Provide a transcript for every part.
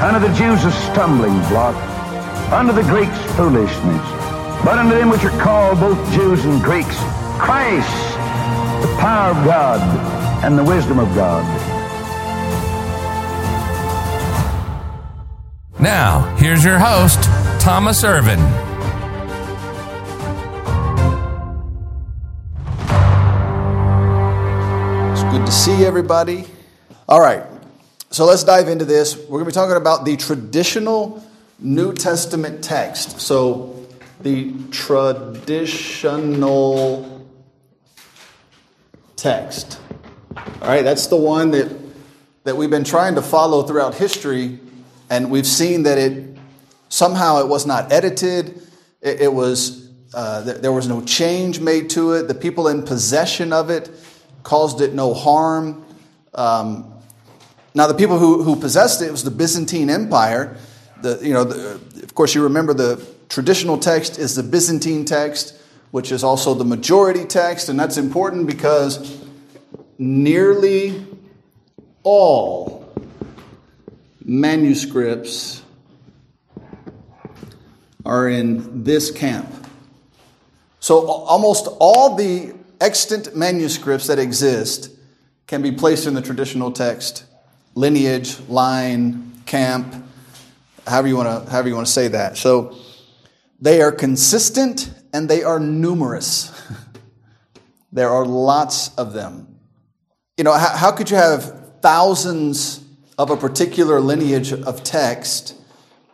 Unto the Jews a stumbling block, Under the Greeks foolishness. But unto them which are called both Jews and Greeks, Christ, the power of God and the wisdom of God. Now, here's your host, Thomas Irvin. It's good to see everybody. All right, so let's dive into this. We're going to be talking about the traditional New Testament text. So, the traditional text. All right, that's the one that, that we've been trying to follow throughout history, and we've seen that it somehow it was not edited, it, it was uh, there was no change made to it. The people in possession of it caused it no harm. Um, now, the people who, who possessed it was the Byzantine Empire. The, you know, the, of course, you remember the traditional text is the Byzantine text, which is also the majority text, and that's important because nearly all manuscripts are in this camp. So, almost all the extant manuscripts that exist can be placed in the traditional text lineage, line, camp, however you want to however you want to say that. So they are consistent and they are numerous. there are lots of them. You know, how, how could you have thousands of a particular lineage of text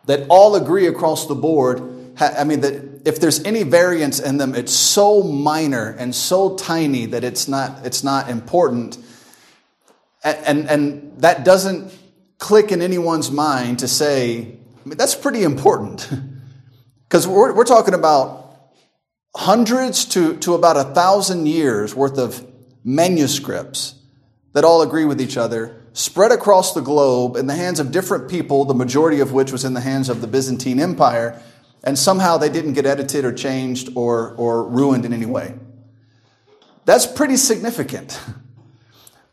that all agree across the board? I mean, that if there's any variance in them, it's so minor and so tiny that it's not, it's not important and, and that doesn't click in anyone's mind to say, I mean, that's pretty important. Because we're, we're talking about hundreds to, to about a thousand years worth of manuscripts that all agree with each other, spread across the globe in the hands of different people, the majority of which was in the hands of the Byzantine Empire, and somehow they didn't get edited or changed or, or ruined in any way. That's pretty significant.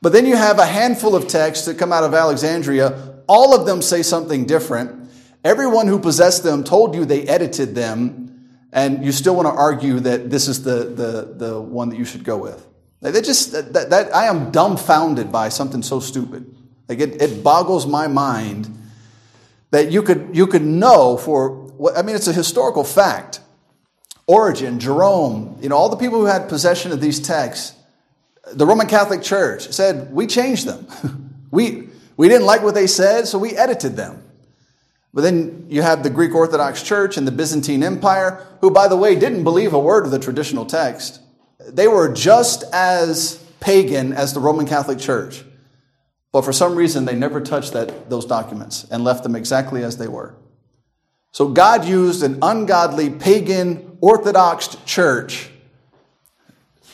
But then you have a handful of texts that come out of Alexandria. All of them say something different. Everyone who possessed them told you they edited them, and you still want to argue that this is the, the, the one that you should go with. They just, that, that, I am dumbfounded by something so stupid. Like it, it boggles my mind that you could, you could know for I mean, it's a historical fact. Origen, Jerome, you know, all the people who had possession of these texts the Roman Catholic Church said, we changed them. we, we didn't like what they said, so we edited them. But then you have the Greek Orthodox Church and the Byzantine Empire, who, by the way, didn't believe a word of the traditional text. They were just as pagan as the Roman Catholic Church. But for some reason, they never touched that, those documents and left them exactly as they were. So God used an ungodly, pagan, Orthodox church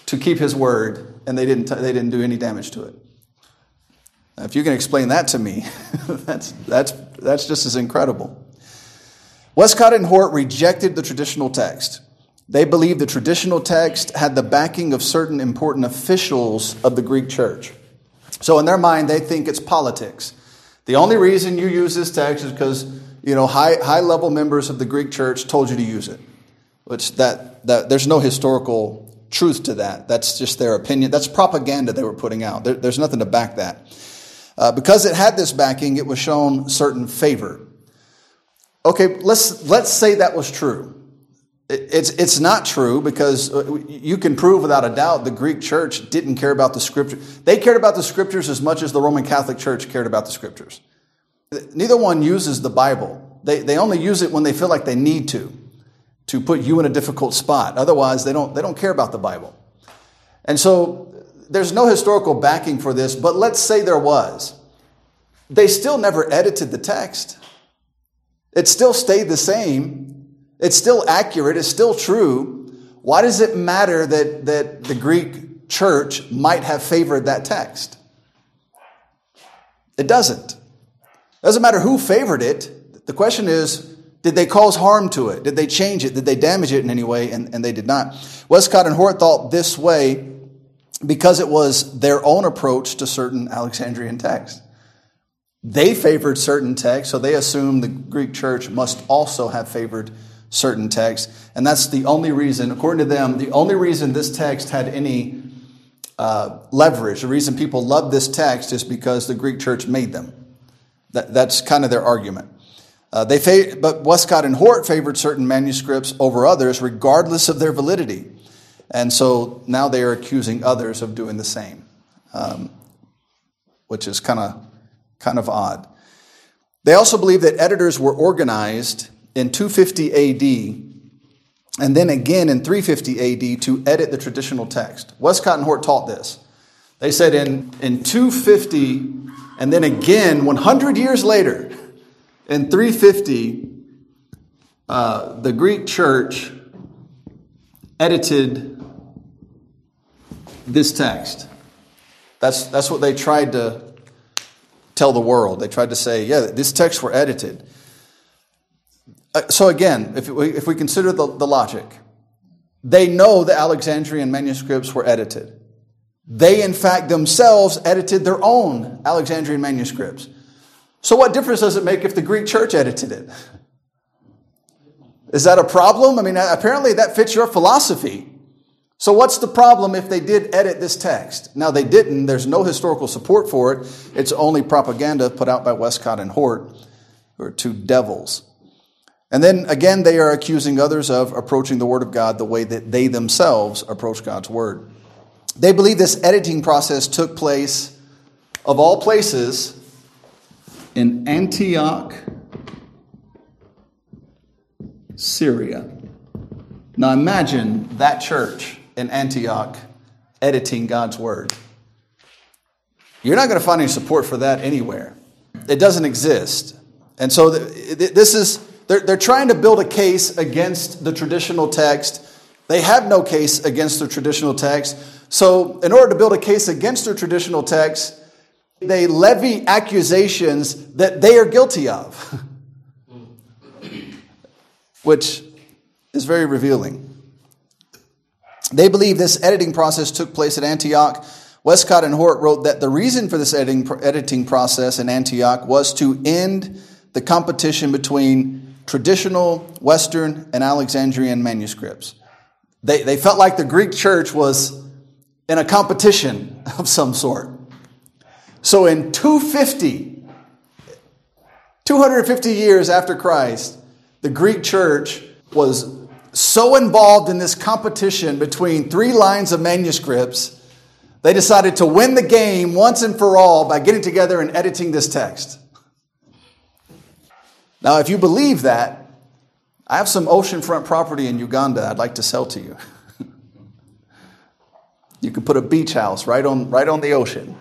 to keep his word and they didn't, they didn't do any damage to it. Now, if you can explain that to me, that's, that's, that's just as incredible. Westcott and Hort rejected the traditional text. They believed the traditional text had the backing of certain important officials of the Greek church. So in their mind, they think it's politics. The only reason you use this text is because you know high, high level members of the Greek church told you to use it. Which that, that there's no historical truth to that. That's just their opinion. That's propaganda they were putting out. There, there's nothing to back that. Uh, because it had this backing, it was shown certain favor. Okay, let's, let's say that was true. It's, it's not true because uh, you can prove without a doubt the Greek church didn't care about the scripture. They cared about the scriptures as much as the Roman Catholic Church cared about the scriptures. Neither one uses the Bible. They, they only use it when they feel like they need to, to put you in a difficult spot. Otherwise, they don't, they don't care about the Bible. And so there's no historical backing for this, but let's say there was. They still never edited the text. It still stayed the same it's still accurate, it's still true. Why does it matter that, that the Greek church might have favored that text? It doesn't. It doesn't matter who favored it. The question is, did they cause harm to it? Did they change it? Did they damage it in any way? And, and they did not. Westcott and Hort thought this way because it was their own approach to certain Alexandrian texts. They favored certain texts, so they assumed the Greek church must also have favored certain texts. And that's the only reason, according to them, the only reason this text had any uh, leverage, the reason people love this text is because the Greek church made them. That, that's kind of their argument. Uh, they fa- but Westcott and Hort favored certain manuscripts over others, regardless of their validity. And so now they are accusing others of doing the same, um, which is kind of kind of odd. They also believe that editors were organized in 250 AD and then again in 350 AD to edit the traditional text. Westcott and Hort taught this. They said in, in 250 and then again 100 years later in 350, uh, the Greek church edited this text. That's, that's what they tried to tell the world. They tried to say, yeah, these texts were edited. Uh, so again, if we, if we consider the, the logic, they know the Alexandrian manuscripts were edited. They, in fact, themselves edited their own Alexandrian manuscripts. So, what difference does it make if the Greek church edited it? Is that a problem? I mean, apparently that fits your philosophy. So, what's the problem if they did edit this text? Now, they didn't. There's no historical support for it. It's only propaganda put out by Westcott and Hort, who are two devils. And then again, they are accusing others of approaching the Word of God the way that they themselves approach God's Word. They believe this editing process took place, of all places, in Antioch, Syria. Now imagine that church in Antioch editing God's Word. You're not going to find any support for that anywhere. It doesn't exist. And so this is they're, they're trying to build a case against the traditional text. They have no case against the traditional text. So, in order to build a case against the traditional text, they levy accusations that they are guilty of, which is very revealing. They believe this editing process took place at Antioch. Westcott and Hort wrote that the reason for this editing, editing process in Antioch was to end the competition between traditional Western and Alexandrian manuscripts. They, they felt like the Greek church was in a competition of some sort. So in 250, 250 years after Christ, the Greek church was so involved in this competition between three lines of manuscripts, they decided to win the game once and for all by getting together and editing this text. Now, if you believe that, I have some oceanfront property in Uganda I'd like to sell to you. you could put a beach house right on, right on the ocean,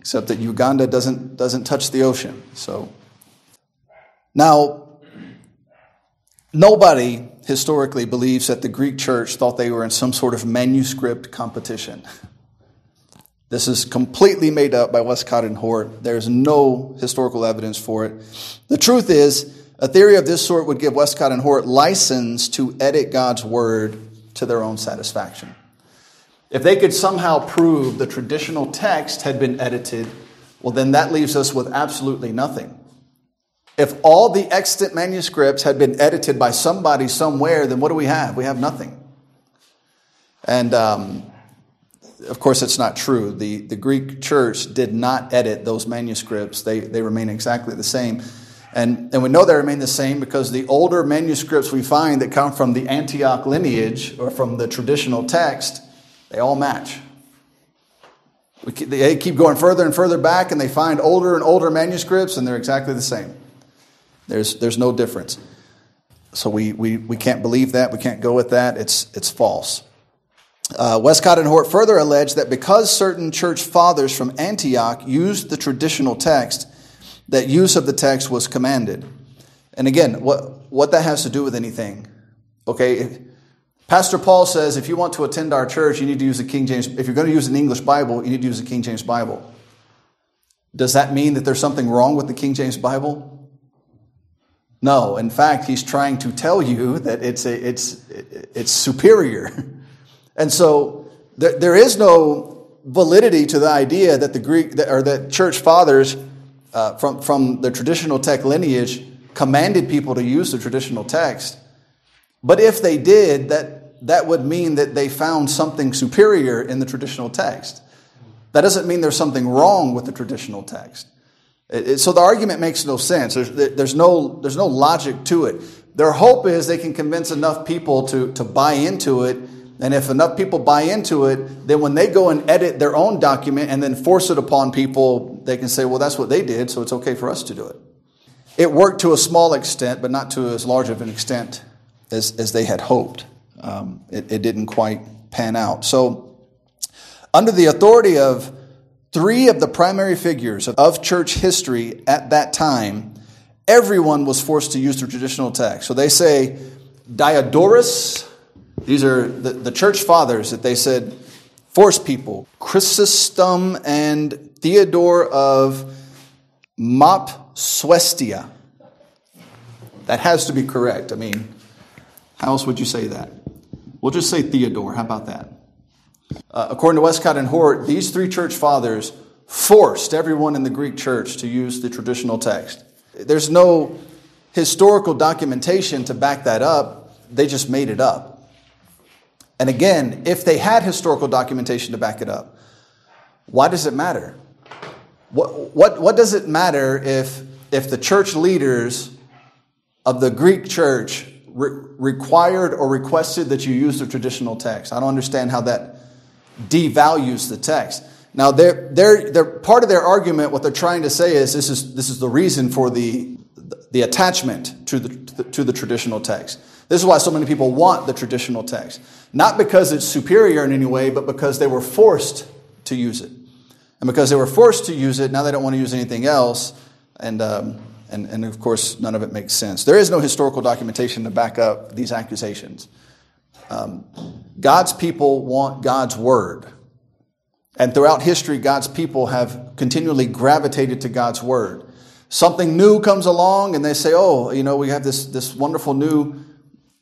except that Uganda doesn't, doesn't touch the ocean. So, now, nobody historically believes that the Greek church thought they were in some sort of manuscript competition. This is completely made up by Westcott and Hort. There's no historical evidence for it. The truth is, a theory of this sort would give Westcott and Hort license to edit God's word to their own satisfaction. If they could somehow prove the traditional text had been edited, well, then that leaves us with absolutely nothing. If all the extant manuscripts had been edited by somebody somewhere, then what do we have? We have nothing. And um, of course, it's not true. The, the Greek church did not edit those manuscripts, they, they remain exactly the same. And, and we know they remain the same because the older manuscripts we find that come from the Antioch lineage or from the traditional text, they all match. They keep going further and further back and they find older and older manuscripts and they're exactly the same. There's, there's no difference. So we, we, we can't believe that. We can't go with that. It's, it's false. Uh, Westcott and Hort further allege that because certain church fathers from Antioch used the traditional text, that use of the text was commanded. And again, what, what that has to do with anything. Okay, Pastor Paul says if you want to attend our church, you need to use the King James. If you're going to use an English Bible, you need to use the King James Bible. Does that mean that there's something wrong with the King James Bible? No. In fact, he's trying to tell you that it's, a, it's, it's superior. And so there, there is no validity to the idea that the Greek or that church fathers uh, from, from the traditional tech lineage commanded people to use the traditional text. But if they did, that, that would mean that they found something superior in the traditional text. That doesn't mean there's something wrong with the traditional text. It, it, so the argument makes no sense. There's, there's, no, there's no logic to it. Their hope is they can convince enough people to, to buy into it and if enough people buy into it, then when they go and edit their own document and then force it upon people, they can say, well, that's what they did, so it's okay for us to do it. It worked to a small extent, but not to as large of an extent as, as they had hoped. Um, it, it didn't quite pan out. So, under the authority of three of the primary figures of church history at that time, everyone was forced to use the traditional text. So they say Diodorus, these are the, the church fathers that they said force people. Chrysostom and Theodore of Mopsuestia. That has to be correct. I mean, how else would you say that? We'll just say Theodore. How about that? Uh, according to Westcott and Hort, these three church fathers forced everyone in the Greek church to use the traditional text. There's no historical documentation to back that up, they just made it up. And again, if they had historical documentation to back it up, why does it matter? What, what, what does it matter if, if the church leaders of the Greek church re- required or requested that you use the traditional text? I don't understand how that devalues the text. Now, they're, they're, they're, part of their argument, what they're trying to say is this is, this is the reason for the, the attachment to the, to the traditional text. This is why so many people want the traditional text. Not because it's superior in any way, but because they were forced to use it. And because they were forced to use it, now they don't want to use anything else. And, um, and, and of course, none of it makes sense. There is no historical documentation to back up these accusations. Um, God's people want God's word. And throughout history, God's people have continually gravitated to God's word. Something new comes along and they say, oh, you know, we have this, this wonderful new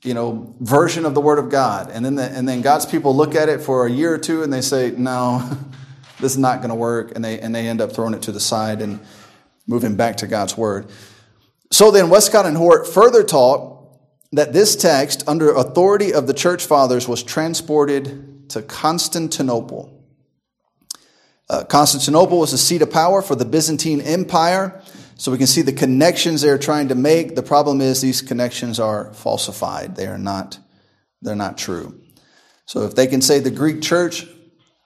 you know, version of the Word of God. And then, the, and then God's people look at it for a year or two and they say, no, this is not going to work. And they, and they end up throwing it to the side and moving back to God's Word. So then, Westcott and Hort further taught that this text, under authority of the church fathers, was transported to Constantinople. Uh, Constantinople was the seat of power for the Byzantine Empire. So we can see the connections they're trying to make. The problem is these connections are falsified. They are not, they're not true. So if they can say the Greek church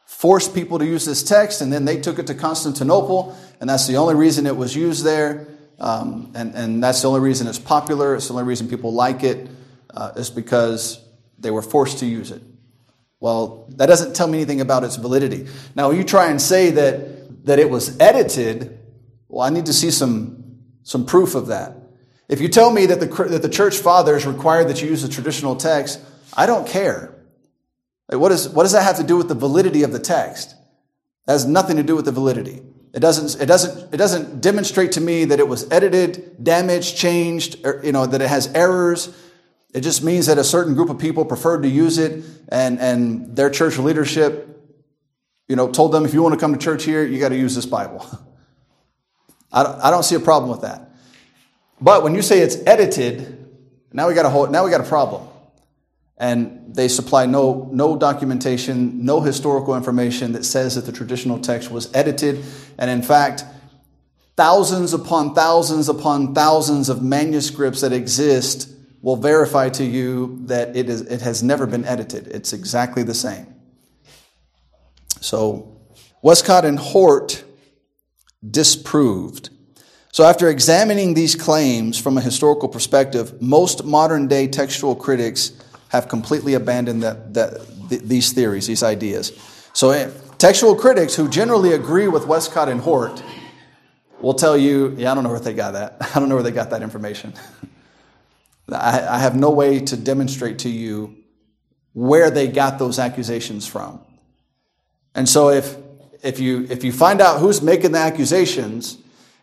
forced people to use this text and then they took it to Constantinople and that's the only reason it was used there, um, and, and that's the only reason it's popular, it's the only reason people like it, uh, is because they were forced to use it. Well, that doesn't tell me anything about its validity. Now, you try and say that, that it was edited well, I need to see some, some proof of that. If you tell me that the, that the church fathers required that you use the traditional text, I don't care. Like what, is, what does that have to do with the validity of the text? That has nothing to do with the validity. It doesn't, it doesn't, it doesn't demonstrate to me that it was edited, damaged, changed, or, you know, that it has errors. It just means that a certain group of people preferred to use it and, and their church leadership, you know, told them if you want to come to church here, you got to use this Bible. I don't, I don't see a problem with that. But when you say it's edited, now we got a whole, now we got a problem. And they supply no, no documentation, no historical information that says that the traditional text was edited. And in fact, thousands upon thousands upon thousands of manuscripts that exist will verify to you that it, is, it has never been edited. It's exactly the same. So, Westcott and Hort disproved. So, after examining these claims from a historical perspective, most modern day textual critics have completely abandoned that, that, th- these theories, these ideas. So, eh, textual critics who generally agree with Westcott and Hort will tell you, yeah, I don't know where they got that. I don't know where they got that information. I, I have no way to demonstrate to you where they got those accusations from. And so if, if, you, if you find out who's making the accusations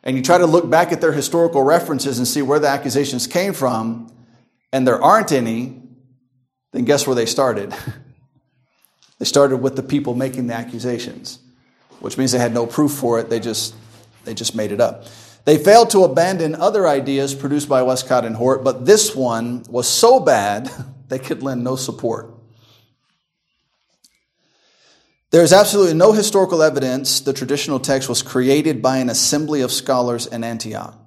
and you try to look back at their historical references and see where the accusations came from, and there aren't any, then guess where they started? they started with the people making the accusations, which means they had no proof for it. They just, they just made it up. They failed to abandon other ideas produced by Westcott and Hort, but this one was so bad they could lend no support. There is absolutely no historical evidence the traditional text was created by an assembly of scholars in Antioch.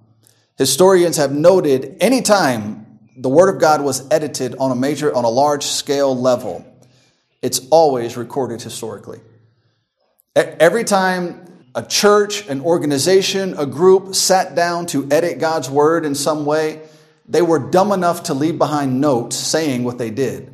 Historians have noted any time the Word of God was edited on a major, on a large scale level, it's always recorded historically. Every time a church, an organization, a group sat down to edit God's Word in some way, they were dumb enough to leave behind notes saying what they did.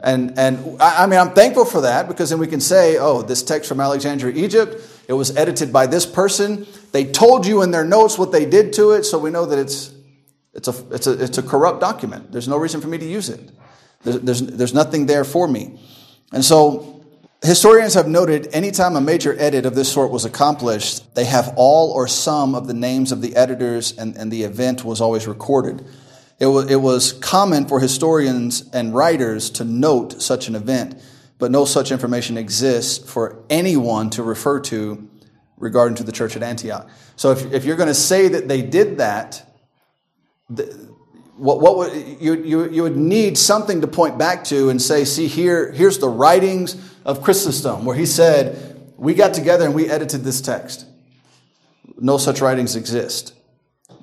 And, and I mean, I'm thankful for that because then we can say, oh, this text from Alexandria, Egypt, it was edited by this person. They told you in their notes what they did to it, so we know that it's, it's, a, it's, a, it's a corrupt document. There's no reason for me to use it. There's, there's, there's nothing there for me. And so historians have noted anytime a major edit of this sort was accomplished, they have all or some of the names of the editors and, and the event was always recorded. It was, it was common for historians and writers to note such an event, but no such information exists for anyone to refer to regarding to the church at Antioch. So if, if you're going to say that they did that, the, what, what would, you, you, you would need something to point back to and say, see, here, here's the writings of Chrysostom, where he said, we got together and we edited this text. No such writings exist.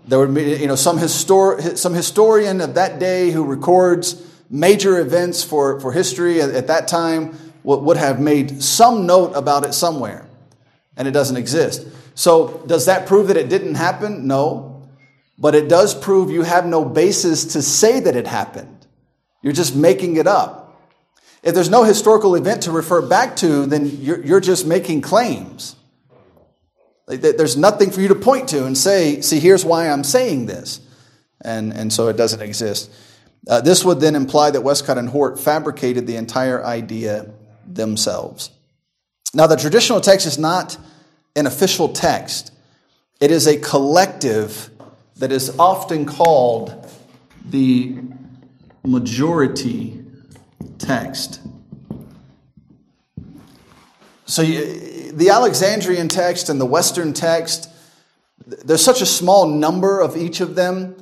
There would be, you know, some, histor- some historian of that day who records major events for, for history at, at that time would, would have made some note about it somewhere, and it doesn't exist. So, does that prove that it didn't happen? No. But it does prove you have no basis to say that it happened. You're just making it up. If there's no historical event to refer back to, then you're, you're just making claims. There's nothing for you to point to and say, see, here's why I'm saying this. And, and so it doesn't exist. Uh, this would then imply that Westcott and Hort fabricated the entire idea themselves. Now, the traditional text is not an official text, it is a collective that is often called the majority text. So, you, the Alexandrian text and the Western text, there's such a small number of each of them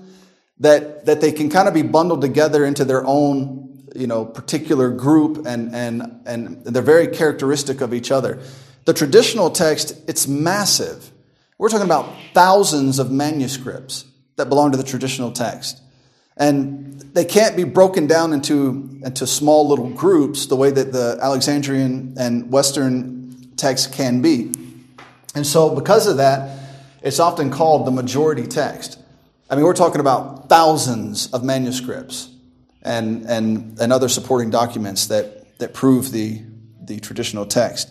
that, that they can kind of be bundled together into their own, you know, particular group and, and, and they're very characteristic of each other. The traditional text, it's massive. We're talking about thousands of manuscripts that belong to the traditional text. And they can't be broken down into, into small little groups the way that the Alexandrian and Western text can be. And so, because of that, it's often called the majority text. I mean, we're talking about thousands of manuscripts and, and, and other supporting documents that, that prove the, the traditional text.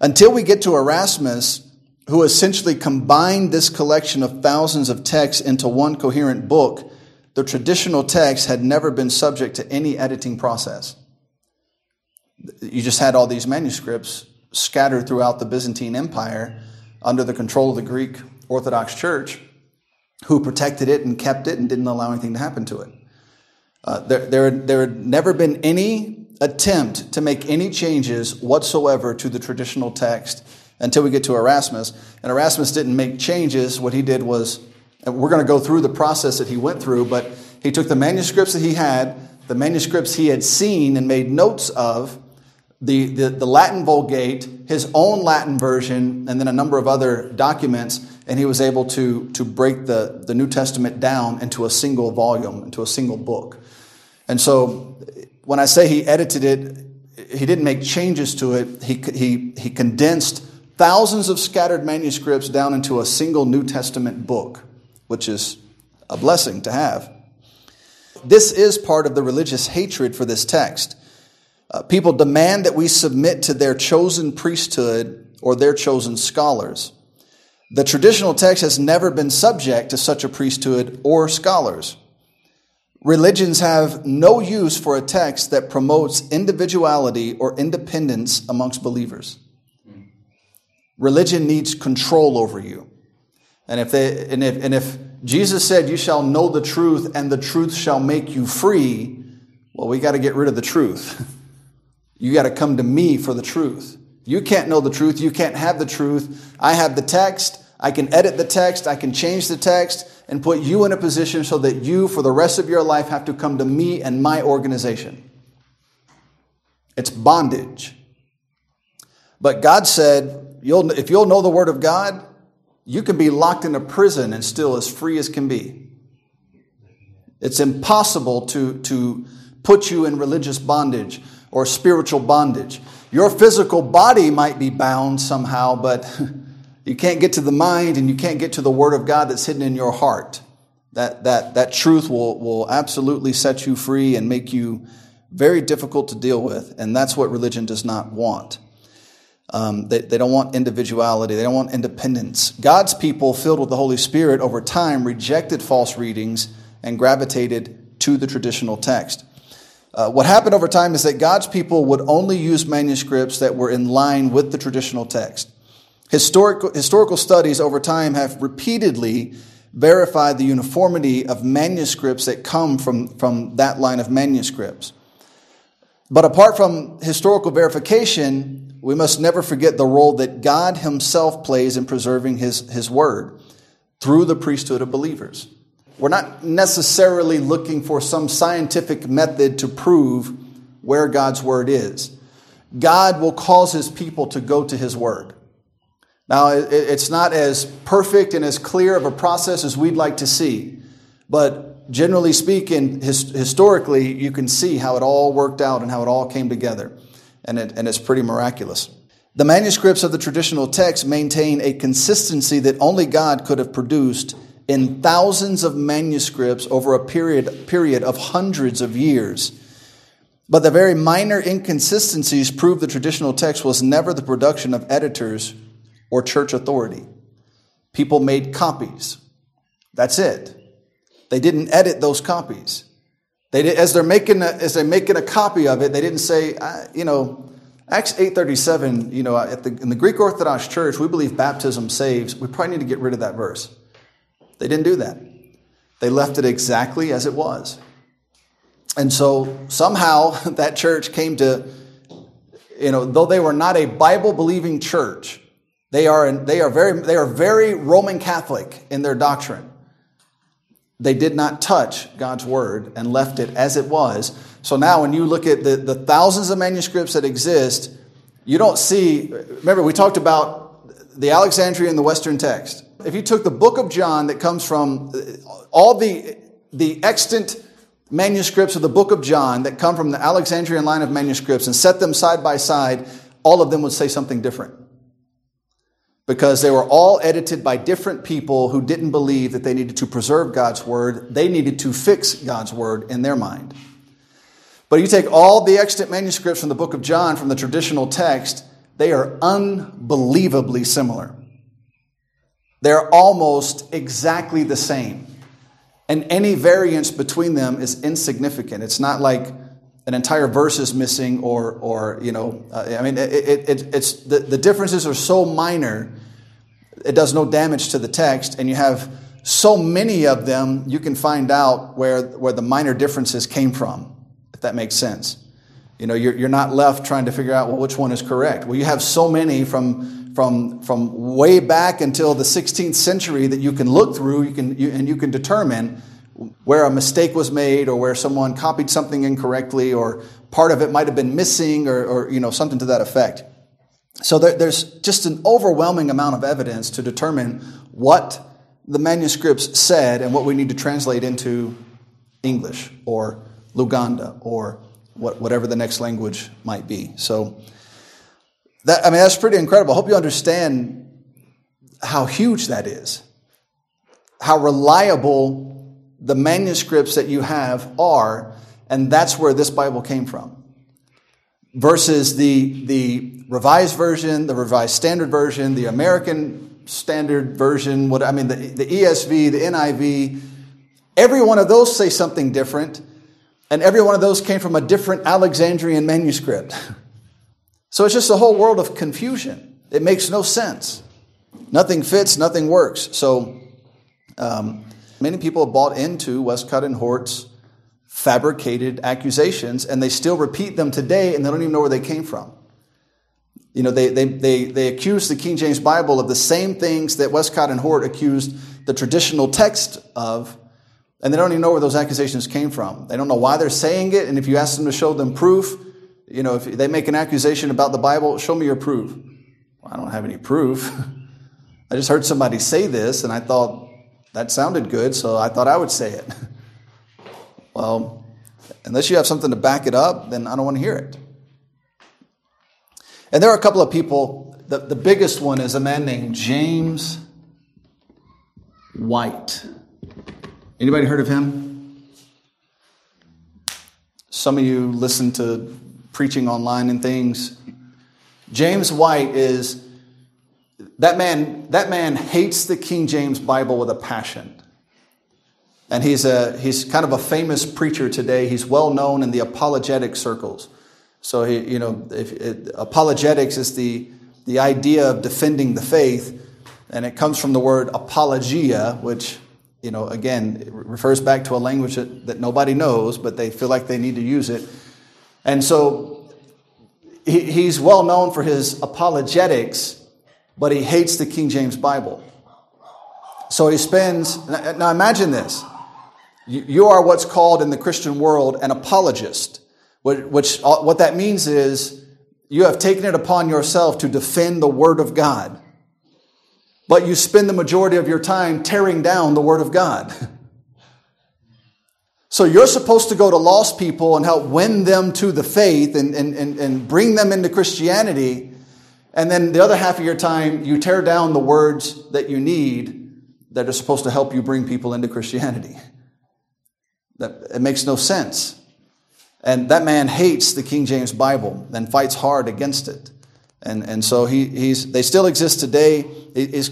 Until we get to Erasmus, who essentially combined this collection of thousands of texts into one coherent book, the traditional text had never been subject to any editing process. You just had all these manuscripts scattered throughout the Byzantine Empire under the control of the Greek Orthodox Church, who protected it and kept it and didn't allow anything to happen to it. Uh, there, there, there had never been any attempt to make any changes whatsoever to the traditional text until we get to Erasmus. And Erasmus didn't make changes. What he did was, we're going to go through the process that he went through, but he took the manuscripts that he had, the manuscripts he had seen and made notes of, the, the, the, Latin Vulgate, his own Latin version, and then a number of other documents, and he was able to, to break the, the New Testament down into a single volume, into a single book. And so when I say he edited it, he didn't make changes to it. He, he, he condensed thousands of scattered manuscripts down into a single New Testament book, which is a blessing to have. This is part of the religious hatred for this text. Uh, people demand that we submit to their chosen priesthood or their chosen scholars. The traditional text has never been subject to such a priesthood or scholars. Religions have no use for a text that promotes individuality or independence amongst believers. Religion needs control over you. And if, they, and, if, and if Jesus said, You shall know the truth, and the truth shall make you free, well, we got to get rid of the truth. you got to come to me for the truth. You can't know the truth. You can't have the truth. I have the text. I can edit the text. I can change the text and put you in a position so that you, for the rest of your life, have to come to me and my organization. It's bondage. But God said, you'll, if you'll know the Word of God, you can be locked in a prison and still as free as can be. It's impossible to, to put you in religious bondage or spiritual bondage. Your physical body might be bound somehow, but you can't get to the mind and you can't get to the Word of God that's hidden in your heart. That, that, that truth will, will absolutely set you free and make you very difficult to deal with. And that's what religion does not want. Um, they, they don't want individuality. They don't want independence. God's people, filled with the Holy Spirit, over time rejected false readings and gravitated to the traditional text. Uh, what happened over time is that God's people would only use manuscripts that were in line with the traditional text. Historical, historical studies over time have repeatedly verified the uniformity of manuscripts that come from, from that line of manuscripts. But apart from historical verification, we must never forget the role that God Himself plays in preserving His, His Word through the priesthood of believers. We're not necessarily looking for some scientific method to prove where God's word is. God will cause his people to go to his word. Now, it's not as perfect and as clear of a process as we'd like to see, but generally speaking, historically, you can see how it all worked out and how it all came together, and, it, and it's pretty miraculous. The manuscripts of the traditional text maintain a consistency that only God could have produced in thousands of manuscripts over a period, period of hundreds of years. But the very minor inconsistencies prove the traditional text was never the production of editors or church authority. People made copies. That's it. They didn't edit those copies. They as they're making a, as they're making a copy of it, they didn't say, you know, Acts eight thirty seven. You know, the, in the Greek Orthodox Church, we believe baptism saves. We probably need to get rid of that verse. They didn't do that. They left it exactly as it was. And so somehow that church came to, you know, though they were not a Bible believing church, they are, they, are very, they are very Roman Catholic in their doctrine. They did not touch God's word and left it as it was. So now, when you look at the, the thousands of manuscripts that exist, you don't see. Remember, we talked about the Alexandrian and the Western text. If you took the book of John that comes from uh, all the, the extant manuscripts of the book of John that come from the Alexandrian line of manuscripts and set them side by side, all of them would say something different. Because they were all edited by different people who didn't believe that they needed to preserve God's word. They needed to fix God's word in their mind. But you take all the extant manuscripts from the book of John, from the traditional text, they are unbelievably similar. They're almost exactly the same. And any variance between them is insignificant. It's not like an entire verse is missing or, or you know, uh, I mean, it, it, it, it's, the, the differences are so minor, it does no damage to the text. And you have so many of them, you can find out where, where the minor differences came from, if that makes sense. You know, you're, you're not left trying to figure out, well, which one is correct. Well, you have so many from from, from way back until the 16th century that you can look through you can, you, and you can determine where a mistake was made or where someone copied something incorrectly or part of it might have been missing or, or you know, something to that effect. So there, there's just an overwhelming amount of evidence to determine what the manuscripts said and what we need to translate into English or Luganda or what, whatever the next language might be. So that, I mean, that's pretty incredible. I hope you understand how huge that is, how reliable the manuscripts that you have are, and that's where this Bible came from. Versus the, the Revised Version, the Revised Standard Version, the American Standard Version, what I mean, the, the ESV, the NIV, every one of those say something different, and every one of those came from a different Alexandrian manuscript. So it's just a whole world of confusion. It makes no sense. Nothing fits, nothing works. So um, many people have bought into Westcott and Hort's fabricated accusations, and they still repeat them today, and they don't even know where they came from. You know, they, they, they, they accuse the King James Bible of the same things that Westcott and Hort accused the traditional text of, and they don't even know where those accusations came from. They don't know why they're saying it, and if you ask them to show them proof, you know, if they make an accusation about the Bible, show me your proof. Well, I don't have any proof. I just heard somebody say this and I thought that sounded good, so I thought I would say it. well, unless you have something to back it up, then I don't want to hear it. And there are a couple of people. The, the biggest one is a man named James White. Anybody heard of him? Some of you listen to preaching online and things. James White is that man that man hates the King James Bible with a passion. And he's a he's kind of a famous preacher today. He's well known in the apologetic circles. So he, you know, if, it, apologetics is the the idea of defending the faith, and it comes from the word apologia, which you know again refers back to a language that, that nobody knows, but they feel like they need to use it. And so he, he's well known for his apologetics, but he hates the King James Bible. So he spends, now imagine this. You are what's called in the Christian world an apologist, which, uh, what that means is you have taken it upon yourself to defend the Word of God, but you spend the majority of your time tearing down the Word of God. So you're supposed to go to lost people and help win them to the faith and, and, and, and bring them into Christianity. And then the other half of your time, you tear down the words that you need that are supposed to help you bring people into Christianity. That, it makes no sense. And that man hates the King James Bible and fights hard against it. And, and so he, he's, they still exist today. He's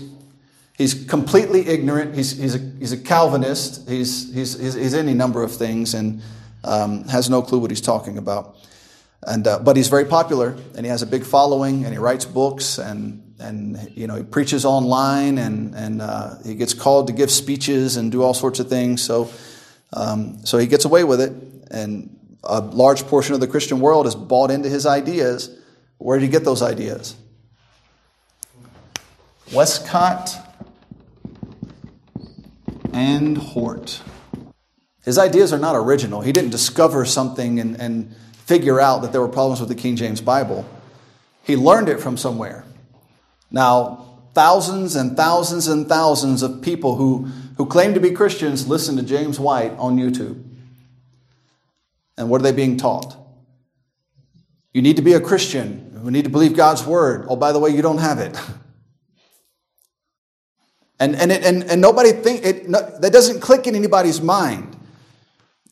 He's completely ignorant. He's, he's, a, he's a Calvinist. He's, he's, he's, any number of things and um, has no clue what he's talking about. And, uh, but he's very popular and he has a big following and he writes books and, and you know, he preaches online and, and uh, he gets called to give speeches and do all sorts of things. So, um, so he gets away with it. And a large portion of the Christian world has bought into his ideas. Where did he get those ideas? Westcott and Hort. His ideas are not original. He didn't discover something and, and figure out that there were problems with the King James Bible. He learned it from somewhere. Now, thousands and thousands and thousands of people who, who claim to be Christians listen to James White on YouTube. And what are they being taught? You need to be a Christian. We need to believe God's word. Oh, by the way, you don't have it. And, and, it, and, and nobody think it, no, that doesn't click in anybody's mind.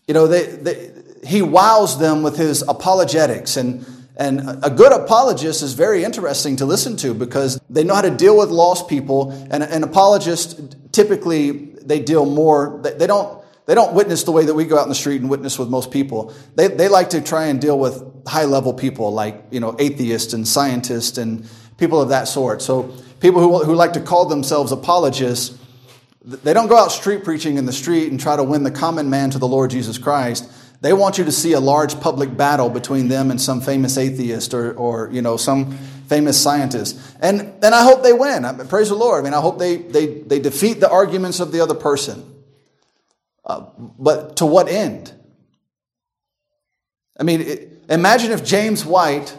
You know, they, they, he wows them with his apologetics. And, and a good apologist is very interesting to listen to because they know how to deal with lost people. And an apologist, typically, they deal more, they don't, they don't witness the way that we go out in the street and witness with most people. They, they like to try and deal with high level people like, you know, atheists and scientists and people of that sort. So people who, who like to call themselves apologists, they don't go out street preaching in the street and try to win the common man to the Lord Jesus Christ. They want you to see a large public battle between them and some famous atheist or, or you know, some famous scientist. And, and I hope they win. I mean, praise the Lord. I mean, I hope they, they, they defeat the arguments of the other person. Uh, but to what end? I mean, it, imagine if James White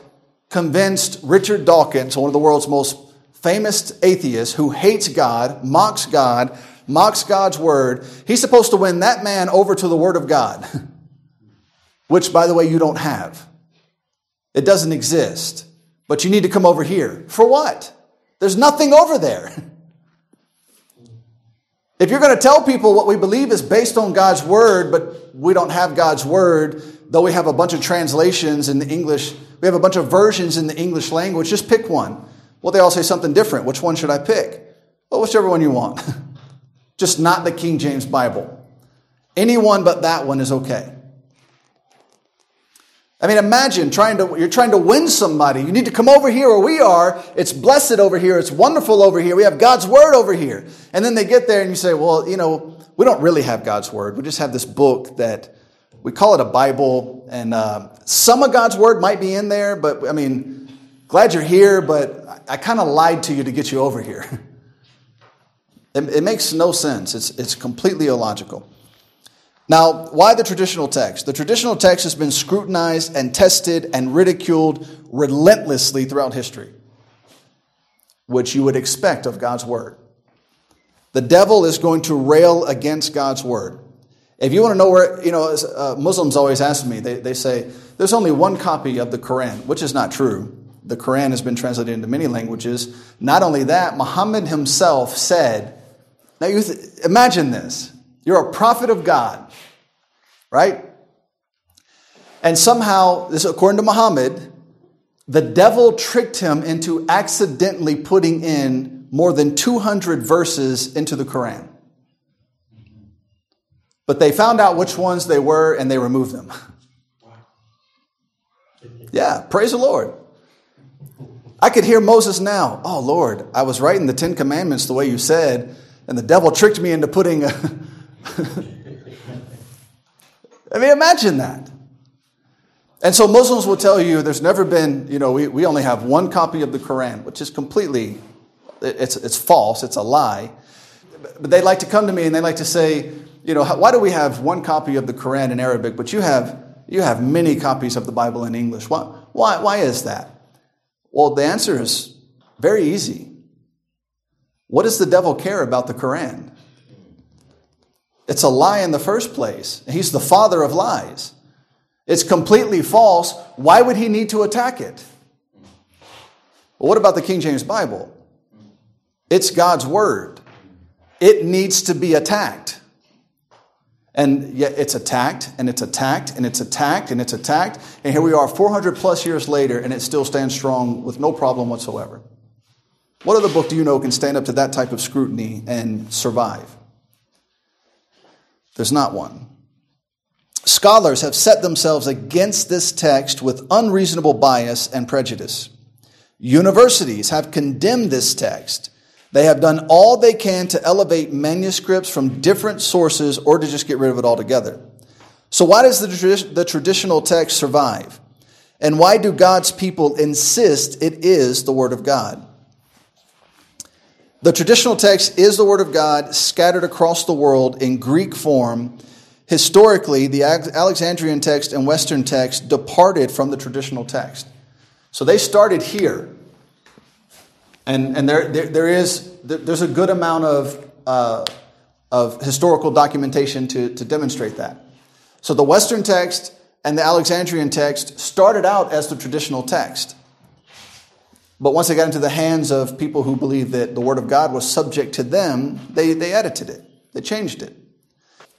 convinced Richard Dawkins, one of the world's most famous atheists, who hates God, mocks God, mocks God's word, he's supposed to win that man over to the word of God, which, by the way, you don't have. It doesn't exist. But you need to come over here. For what? There's nothing over there. If you're going to tell people what we believe is based on God's word, but we don't have God's word, though we have a bunch of translations in the English, we have a bunch of versions in the English language, just pick one. Well, they all say something different. Which one should I pick? Well, whichever one you want. just not the King James Bible. Any one but that one is okay. I mean, imagine trying to, you're trying to win somebody. You need to come over here where we are. It's blessed over here. It's wonderful over here. We have God's word over here. And then they get there and you say, well, you know, we don't really have God's word. We just have this book that we call it a Bible. And uh, some of God's word might be in there, but I mean, glad you're here, but I, I kind of lied to you to get you over here. it, it makes no sense. It's, it's completely illogical. Now, why the traditional text? The traditional text has been scrutinized and tested and ridiculed relentlessly throughout history, which you would expect of God's word. The devil is going to rail against God's word. If you want to know where, you know, uh, Muslims always ask me, they, they say, there's only one copy of the Quran, which is not true. The Quran has been translated into many languages. Not only that, Muhammad himself said, now you th- imagine this. You're a prophet of God, right? And somehow, this according to Muhammad, the devil tricked him into accidentally putting in more than 200 verses into the Quran. But they found out which ones they were and they removed them. Yeah, praise the Lord. I could hear Moses now. Oh, Lord, I was writing the Ten Commandments the way you said, and the devil tricked me into putting a, I mean, imagine that. And so Muslims will tell you there's never been, you know, we, we only have one copy of the Quran, which is completely, it's, it's false, it's a lie. But they like to come to me and they like to say, you know, why do we have one copy of the Quran in Arabic, but you have, you have many copies of the Bible in English? Why, why, why is that? Well, the answer is very easy. What does the devil care about the Quran? It's a lie in the first place. He's the father of lies. It's completely false. Why would he need to attack it? Well, what about the King James Bible? It's God's word. It needs to be attacked. And yet it's attacked, and it's attacked, and it's attacked, and it's attacked. And here we are 400 plus years later, and it still stands strong with no problem whatsoever. What other book do you know can stand up to that type of scrutiny and survive? There's not one. Scholars have set themselves against this text with unreasonable bias and prejudice. Universities have condemned this text. They have done all they can to elevate manuscripts from different sources or to just get rid of it altogether. So, why does the, the traditional text survive? And why do God's people insist it is the Word of God? The traditional text is the Word of God scattered across the world in Greek form. Historically, the Alexandrian text and Western text departed from the traditional text. So they started here. And, and there, there, there is, there's a good amount of, uh, of historical documentation to, to demonstrate that. So the Western text and the Alexandrian text started out as the traditional text. But once it got into the hands of people who believed that the Word of God was subject to them, they, they edited it, they changed it.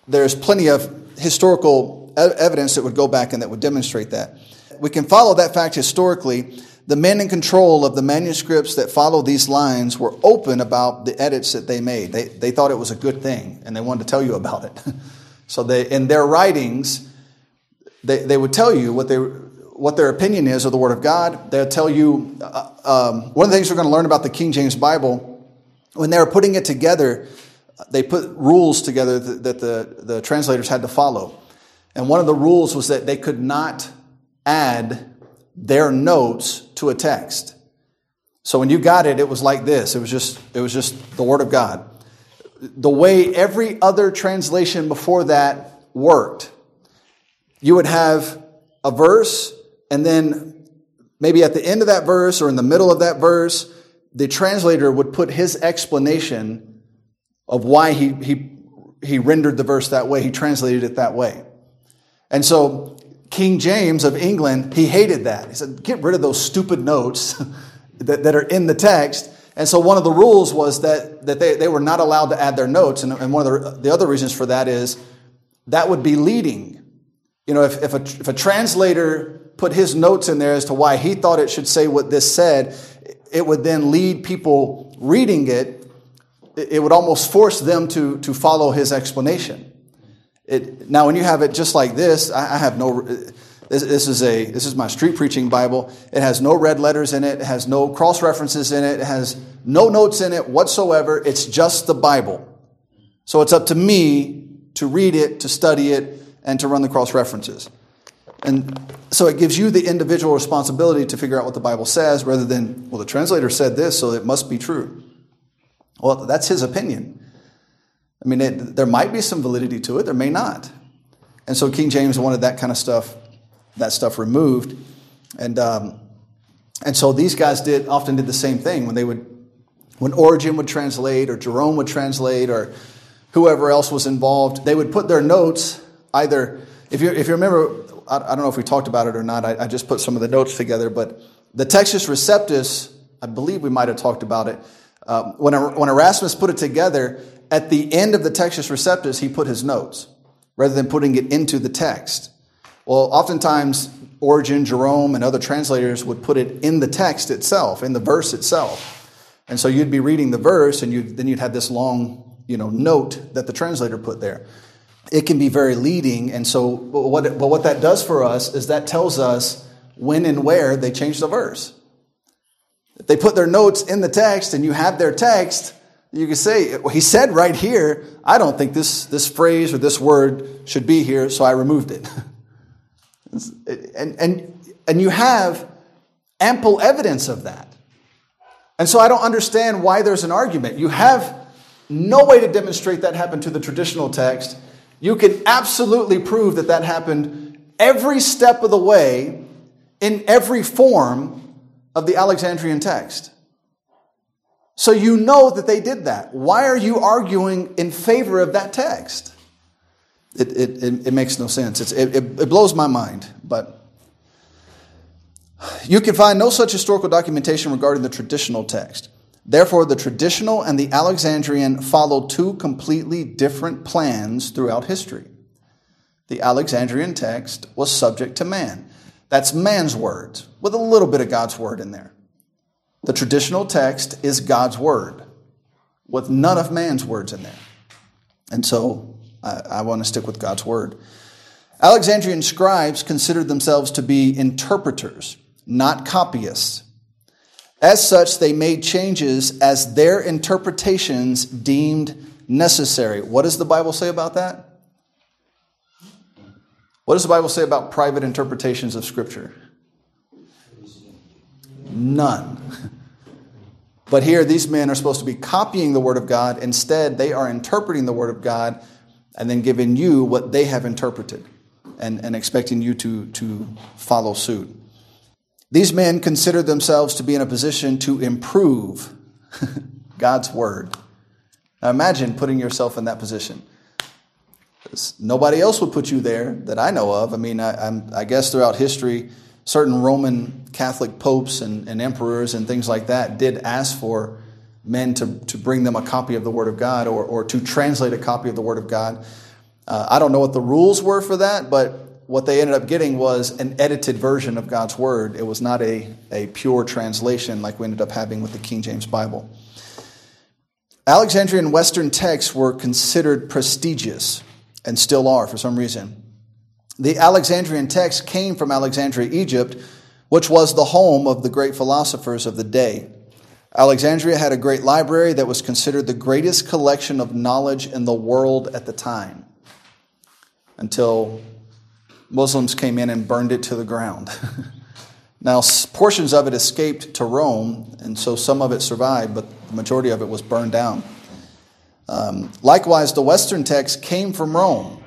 There's plenty of historical evidence that would go back and that would demonstrate that. We can follow that fact historically. The men in control of the manuscripts that follow these lines were open about the edits that they made. They, they thought it was a good thing and they wanted to tell you about it. so they, in their writings, they, they would tell you what they what their opinion is of the Word of God. They'll tell you uh, um, one of the things we're going to learn about the King James Bible when they were putting it together. They put rules together that, that the, the translators had to follow. And one of the rules was that they could not add their notes to a text. So when you got it, it was like this. It was just, it was just the Word of God. The way every other translation before that worked, you would have a verse and then maybe at the end of that verse or in the middle of that verse, the translator would put his explanation of why he, he, he rendered the verse that way. He translated it that way. And so King James of England, he hated that. He said, get rid of those stupid notes that, that are in the text. And so one of the rules was that, that they, they were not allowed to add their notes. And, and one of the, the other reasons for that is that would be leading. You know, if, if, a, if a translator put his notes in there as to why he thought it should say what this said, it would then lead people reading it, it would almost force them to, to follow his explanation. It, now, when you have it just like this, I, I have no. This, this, is a this is my street preaching Bible. It has no red letters in it. It has no cross references in it. It has no notes in it whatsoever. It's just the Bible. So it's up to me to read it, to study it, and to run the cross references. And so it gives you the individual responsibility to figure out what the Bible says rather than, well, the translator said this, so it must be true. Well, that's his opinion. I mean, it, there might be some validity to it, there may not. And so King James wanted that kind of stuff, that stuff removed. And, um, and so these guys did often did the same thing when they would, when Origen would translate or Jerome would translate or whoever else was involved, they would put their notes either, if you, if you remember, I, I don't know if we talked about it or not, I, I just put some of the notes together, but the Textus Receptus, I believe we might have talked about it. Uh, when, when Erasmus put it together, at the end of the Textus Receptus, he put his notes rather than putting it into the text. Well, oftentimes, Origen, Jerome, and other translators would put it in the text itself, in the verse itself. And so you'd be reading the verse, and you'd, then you'd have this long you know, note that the translator put there. It can be very leading. And so, what, but what that does for us is that tells us when and where they changed the verse. If they put their notes in the text and you have their text, you can say, he said right here, I don't think this, this phrase or this word should be here, so I removed it. and, and, and you have ample evidence of that. And so I don't understand why there's an argument. You have no way to demonstrate that happened to the traditional text. You can absolutely prove that that happened every step of the way in every form of the Alexandrian text. So you know that they did that. Why are you arguing in favor of that text? It, it, it, it makes no sense. It, it, it blows my mind, but you can find no such historical documentation regarding the traditional text. Therefore, the traditional and the Alexandrian follow two completely different plans throughout history. The Alexandrian text was subject to man. That's man's words, with a little bit of God's word in there. The traditional text is God's word with none of man's words in there. And so I, I want to stick with God's word. Alexandrian scribes considered themselves to be interpreters, not copyists. As such, they made changes as their interpretations deemed necessary. What does the Bible say about that? What does the Bible say about private interpretations of Scripture? None. But here, these men are supposed to be copying the Word of God. Instead, they are interpreting the Word of God and then giving you what they have interpreted and, and expecting you to, to follow suit. These men considered themselves to be in a position to improve God's Word. Now imagine putting yourself in that position. Nobody else would put you there that I know of. I mean, I, I guess throughout history, certain Roman Catholic popes and, and, emperors and things like that did ask for men to, to bring them a copy of the Word of God or, or to translate a copy of the Word of God. Uh, I don't know what the rules were for that, but what they ended up getting was an edited version of God's Word. It was not a, a pure translation like we ended up having with the King James Bible. Alexandrian Western texts were considered prestigious and still are for some reason. The Alexandrian text came from Alexandria, Egypt, which was the home of the great philosophers of the day. Alexandria had a great library that was considered the greatest collection of knowledge in the world at the time until Muslims came in and burned it to the ground. now, portions of it escaped to Rome, and so some of it survived, but the majority of it was burned down. Um, likewise, the Western text came from Rome,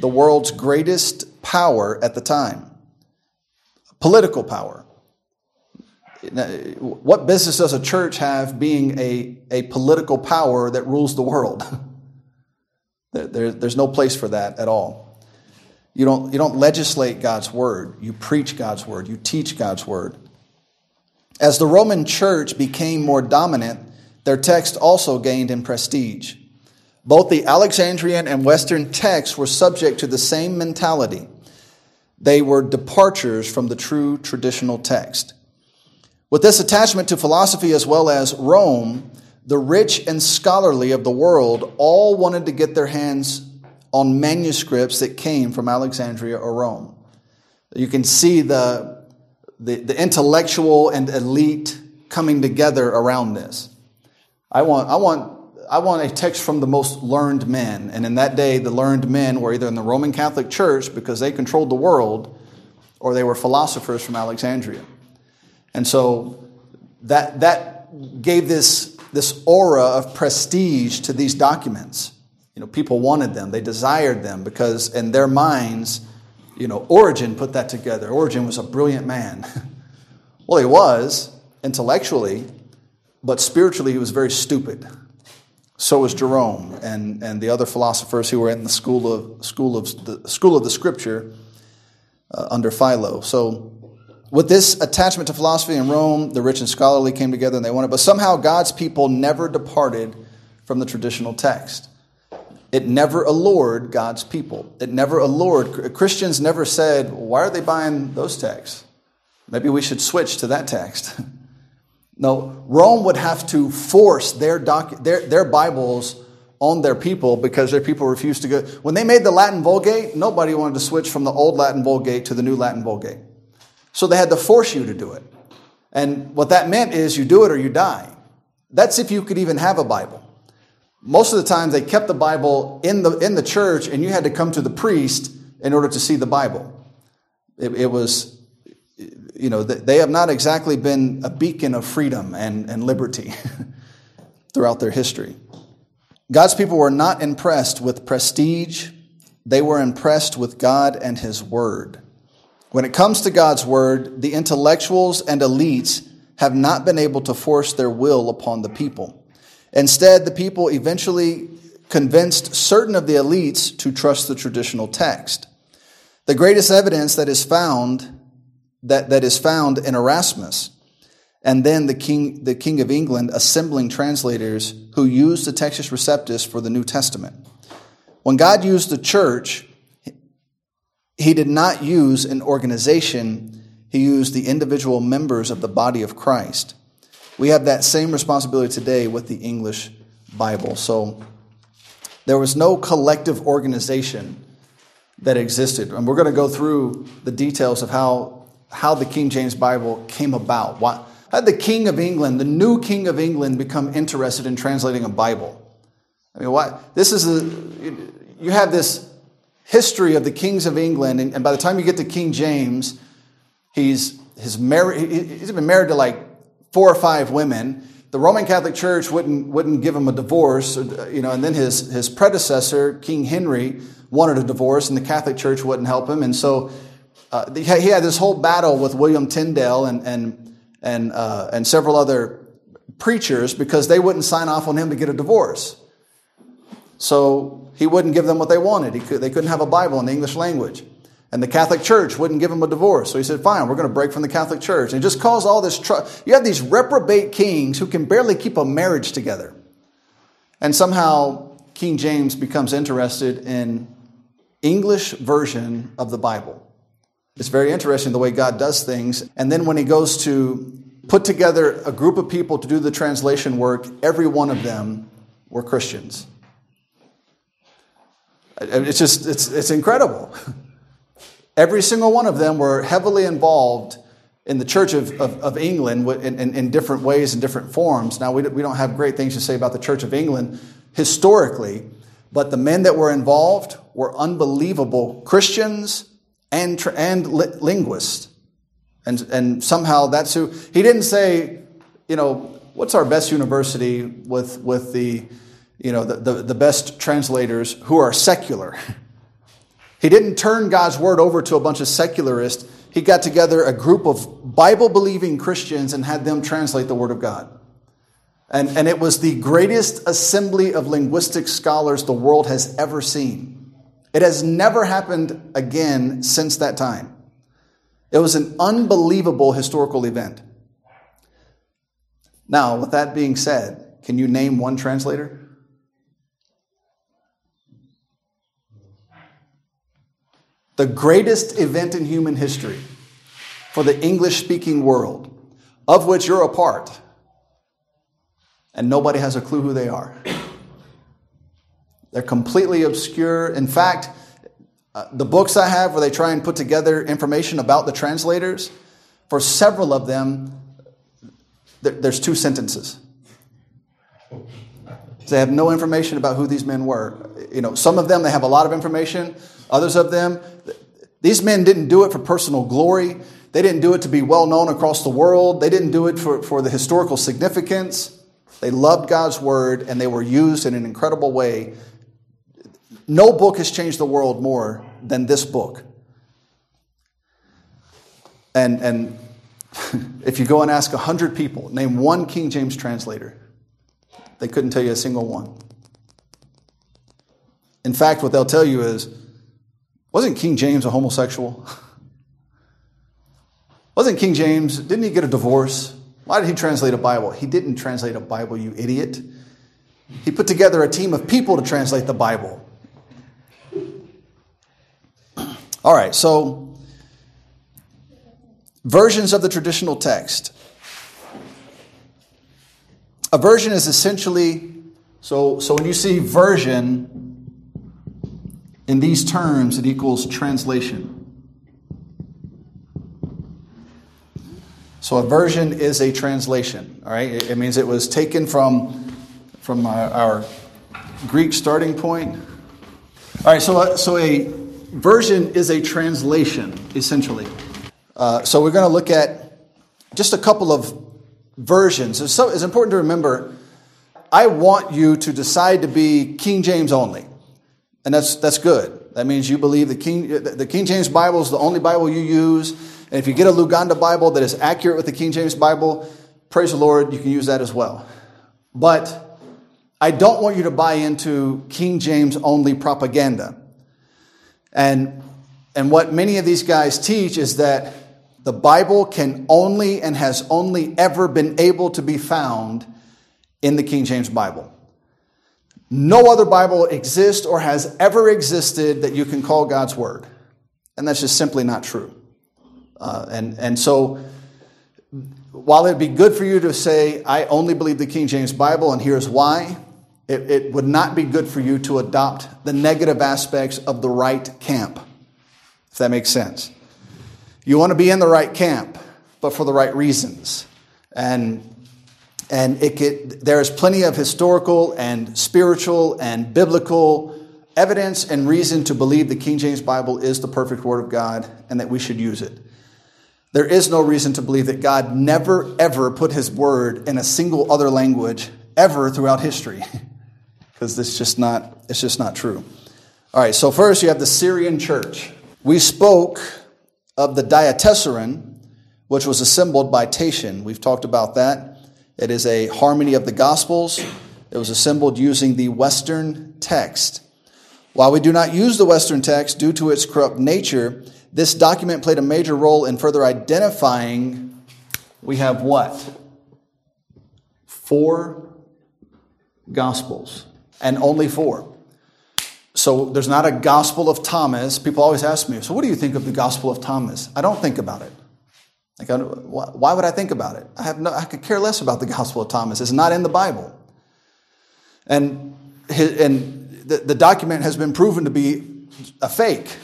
the world's greatest power at the time political power. what business does a church have being a, a political power that rules the world? there, there's no place for that at all. You don't, you don't legislate God's word, you preach God's word, you teach God's word. As the Roman church became more dominant, their text also gained in prestige. Both the Alexandrian and Western texts were subject to the same mentality. They were departures from the true traditional text. With this attachment to philosophy as well as Rome, the rich and scholarly of the world all wanted to get their hands on manuscripts that came from Alexandria or Rome. You can see the, the, the intellectual and elite coming together around this. I want, I, want, I want a text from the most learned men. And in that day, the learned men were either in the Roman Catholic Church because they controlled the world, or they were philosophers from Alexandria. And so that, that gave this, this aura of prestige to these documents. You know, people wanted them, they desired them because in their minds, you know, Origen put that together. Origen was a brilliant man. well, he was intellectually, but spiritually he was very stupid. So was Jerome and, and the other philosophers who were in the school of, school of, the, school of the scripture uh, under Philo. So with this attachment to philosophy in Rome, the rich and scholarly came together and they wanted, but somehow God's people never departed from the traditional text. It never allured God's people. It never allured. Christians never said, why are they buying those texts? Maybe we should switch to that text. no, Rome would have to force their, their, their Bibles on their people because their people refused to go. When they made the Latin Vulgate, nobody wanted to switch from the old Latin Vulgate to the new Latin Vulgate. So they had to force you to do it. And what that meant is you do it or you die. That's if you could even have a Bible. Most of the time, they kept the Bible in the, in the church, and you had to come to the priest in order to see the Bible. It, it was, you know, they have not exactly been a beacon of freedom and, and liberty throughout their history. God's people were not impressed with prestige, they were impressed with God and His Word. When it comes to God's word, the intellectuals and elites have not been able to force their will upon the people. Instead, the people eventually convinced certain of the elites to trust the traditional text. The greatest evidence that is found that, that is found in Erasmus, and then the king, the king of England assembling translators who used the Textus Receptus for the New Testament. When God used the church he did not use an organization, he used the individual members of the body of Christ. We have that same responsibility today with the English Bible. So there was no collective organization that existed. And we're going to go through the details of how, how the King James Bible came about. Why, how did the King of England, the new King of England, become interested in translating a Bible? I mean, why? This is a, you have this history of the kings of England, and, and by the time you get to King James, he's, his married, he's been married to like four or five women. The Roman Catholic Church wouldn't, wouldn't give him a divorce, uh, you know, and then his, his predecessor, King Henry, wanted a divorce, and the Catholic Church wouldn't help him. And so uh, he had this whole battle with William Tyndale and, and, and, uh, and several other preachers because they wouldn't sign off on him to get a divorce. So he wouldn't give them what they wanted. Could, they couldn't have a Bible in the English language. And the Catholic Church wouldn't give him a divorce. So he said, fine, we're going to break from the Catholic Church. And it just caused all this trouble. You have these reprobate kings who can barely keep a marriage together. And somehow King James becomes interested in English version of the Bible. It's very interesting the way God does things. And then when he goes to put together a group of people to do the translation work, every one of them were Christians. It's just, it's, it's incredible. Every single one of them were heavily involved in the Church of, of, of England in, in, in, different ways and different forms. Now, we, we don't have great things to say about the Church of England historically, but the men that were involved were unbelievable Christians and, and li- linguists. And, and somehow that's who, he didn't say, you know, what's our best university with, with the, you know, the, the, the best translators who are secular. He didn't turn God's word over to a bunch of secularists. he got together a group of Bible believing Christians and had them translate the Word of God. And, and it was the greatest assembly of linguistic scholars the world has ever seen. It has never happened again since that time. It was an unbelievable historical event. Now, with that being said, can you name one translator? The greatest event in human history for the English speaking world, of which you're a part, and nobody has a clue who they are. They're completely obscure. In fact, uh, the books I have where they try and put together information about the translators, for several of them, there's two sentences. They have no information about who these men were. You know, some of them they have a lot of information. Others of them, these men didn't do it for personal glory. They didn't do it to be well known across the world. They didn't do it for, for the historical significance. They loved God's word and they were used in an incredible way. No book has changed the world more than this book. And, and if you go and ask 100 people, name one King James translator, they couldn't tell you a single one. In fact, what they'll tell you is wasn't King James a homosexual? wasn't King James, didn't he get a divorce? Why did he translate a Bible? He didn't translate a Bible, you idiot. He put together a team of people to translate the Bible. All right, so versions of the traditional text. A version is essentially so so when you see version in these terms it equals translation. So a version is a translation, all right? It, means it was taken from from our, Greek starting point. All right, so so a version is a translation essentially. Uh, so we're going to look at just a couple of versions. So, it's important to remember I want you to decide to be King James only. And that's, that's good. That means you believe the King, the King James Bible is the only Bible you use. And if you get a Luganda Bible that is accurate with the King James Bible, praise the Lord, you can use that as well. But I don't want you to buy into King James only propaganda. And, and what many of these guys teach is that the Bible can only and has only ever been able to be found in the King James Bible. No other Bible exists or has ever existed that you can call God's Word. And that's just simply not true. Uh, and, and so, while it'd be good for you to say, I only believe the King James Bible and here's why, it, it would not be good for you to adopt the negative aspects of the right camp, if that makes sense. You want to be in the right camp, but for the right reasons. And and it could, there is plenty of historical and spiritual and biblical evidence and reason to believe the King James Bible is the perfect Word of God and that we should use it. There is no reason to believe that God never, ever put His Word in a single other language ever throughout history, because it's just not, it's just not true. All right, so first you have the Syrian church. We spoke of the diatessaron, which was assembled by Tatian. We've talked about that. It is a harmony of the Gospels. It was assembled using the Western text. While we do not use the Western text due to its corrupt nature, this document played a major role in further identifying. We have what? Four Gospels, and only four. So there's not a Gospel of Thomas. People always ask me, so what do you think of the Gospel of Thomas? I don't think about it. Like, why would I think about it? I have no, I could care less about the Gospel of Thomas. It's not in the Bible. And, his, and the, the document has been proven to be a fake.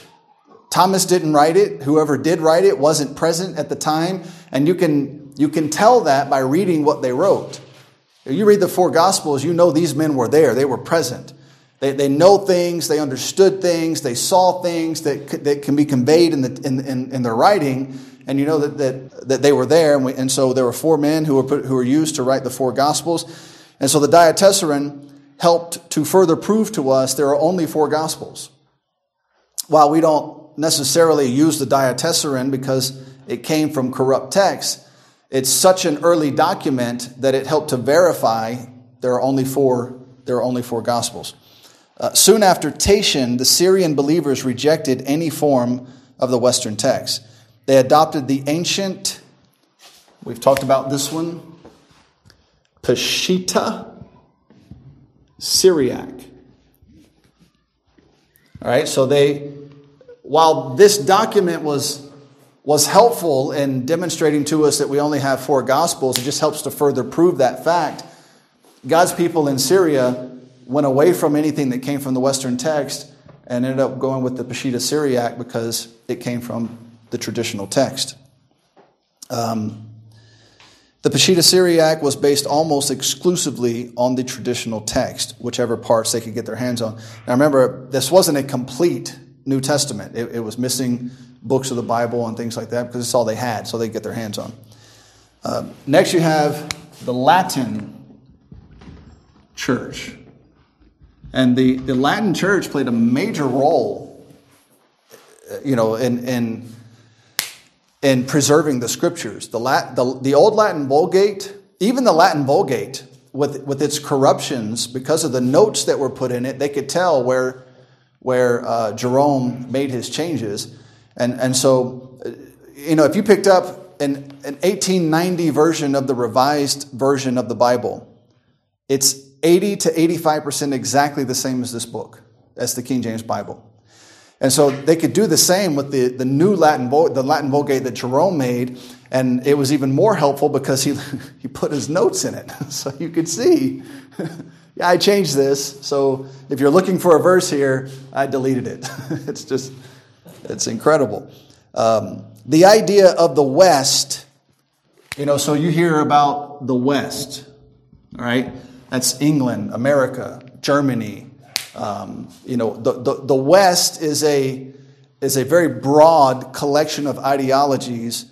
Thomas didn't write it. Whoever did write it wasn't present at the time. And you can, you can tell that by reading what they wrote. If you read the four Gospels, you know these men were there, they were present. They, they know things, they understood things, they saw things that, that can be conveyed in, the, in, in, in their writing, and you know that, that, that they were there. And, we, and so there were four men who were, put, who were used to write the four Gospels. And so the Diatessaron helped to further prove to us there are only four Gospels. While we don't necessarily use the diatessaron because it came from corrupt texts. It's such an early document that it helped to verify there are only four, there are only four gospels. Uh, soon after Tatian, the Syrian believers rejected any form of the Western text. They adopted the ancient, we've talked about this one, Peshitta Syriac. All right, so they, while this document was, was helpful in demonstrating to us that we only have four gospels, it just helps to further prove that fact. God's people in Syria went away from anything that came from the Western text and ended up going with the Peshitta Syriac because it came from the traditional text. Um, the Peshitta Syriac was based almost exclusively on the traditional text, whichever parts they could get their hands on. Now remember, this wasn't a complete New Testament. It, it was missing books of the Bible and things like that because it's all they had, so they get their hands on. Uh, next, you have the Latin church. And the, the Latin church played a major role, you know, in, in, in preserving the scriptures. The, Lat, the, the old Latin Vulgate, even the Latin Vulgate, with, with its corruptions, because of the notes that were put in it, they could tell where, where uh, Jerome made his changes. And, and so, you know, if you picked up an, an 1890 version of the revised version of the Bible, it's 80 to 85% exactly the same as this book, as the King James Bible. And so they could do the same with the, the new Latin, the Latin Vulgate that Jerome made, and it was even more helpful because he, he put his notes in it. So you could see, yeah, I changed this. So if you're looking for a verse here, I deleted it. it's just, it's incredible. Um, the idea of the West, you know, so you hear about the West, right? That's England, America, Germany. Um, you know, the, the, the West is a, is a very broad collection of ideologies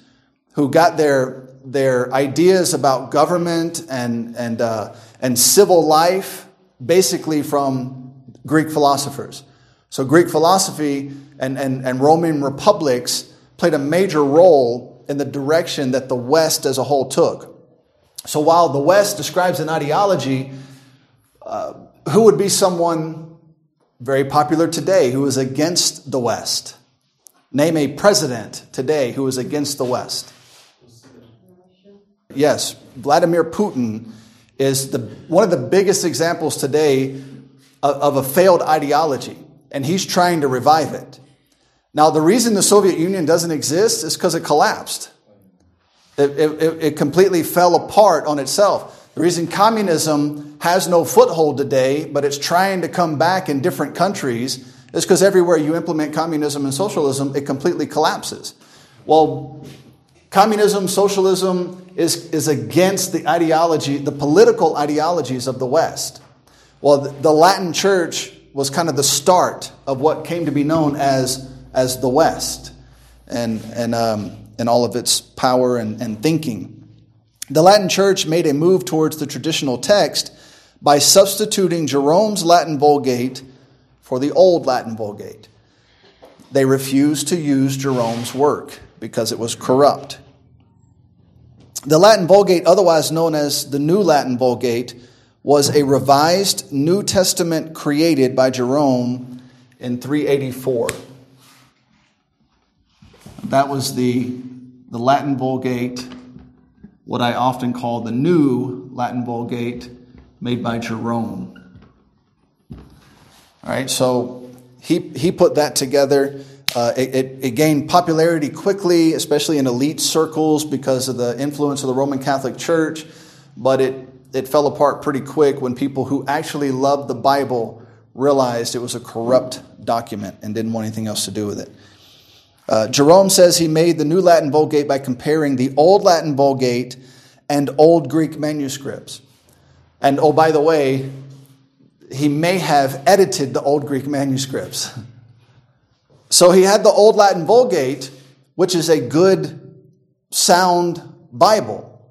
who got their, their ideas about government and, and, uh, and civil life basically from Greek philosophers. So, Greek philosophy and, and, and Roman republics played a major role in the direction that the West as a whole took. So while the West describes an ideology, uh, who would be someone very popular today who is against the West? Name a president today who is against the West. Yes, Vladimir Putin is the, one of the biggest examples today of, of a failed ideology, and he's trying to revive it. Now, the reason the Soviet Union doesn't exist is because it collapsed. It, it, it, completely fell apart on itself. The reason communism has no foothold today, but it's trying to come back in different countries, is because everywhere you implement communism and socialism, it completely collapses. Well, communism, socialism is, is against the ideology, the political ideologies of the West. Well, the Latin church was kind of the start of what came to be known as, as the West. And, and um, in all of its power and, and thinking. The Latin Church made a move towards the traditional text by substituting Jerome's Latin Vulgate for the Old Latin Vulgate. They refused to use Jerome's work because it was corrupt. The Latin Vulgate, otherwise known as the New Latin Vulgate, was a revised New Testament created by Jerome in 384. That was the, the Latin Vulgate, what I often call the new Latin Vulgate made by Jerome. All right, so he, he put that together. Uh, it, it, it, gained popularity quickly, especially in elite circles because of the influence of the Roman Catholic Church, but it, it fell apart pretty quick when people who actually loved the Bible realized it was a corrupt document and didn't want anything else to do with it. Uh, Jerome says he made the New Latin Vulgate by comparing the Old Latin Vulgate and Old Greek manuscripts. And oh, by the way, he may have edited the Old Greek manuscripts. So he had the Old Latin Vulgate, which is a good, sound Bible.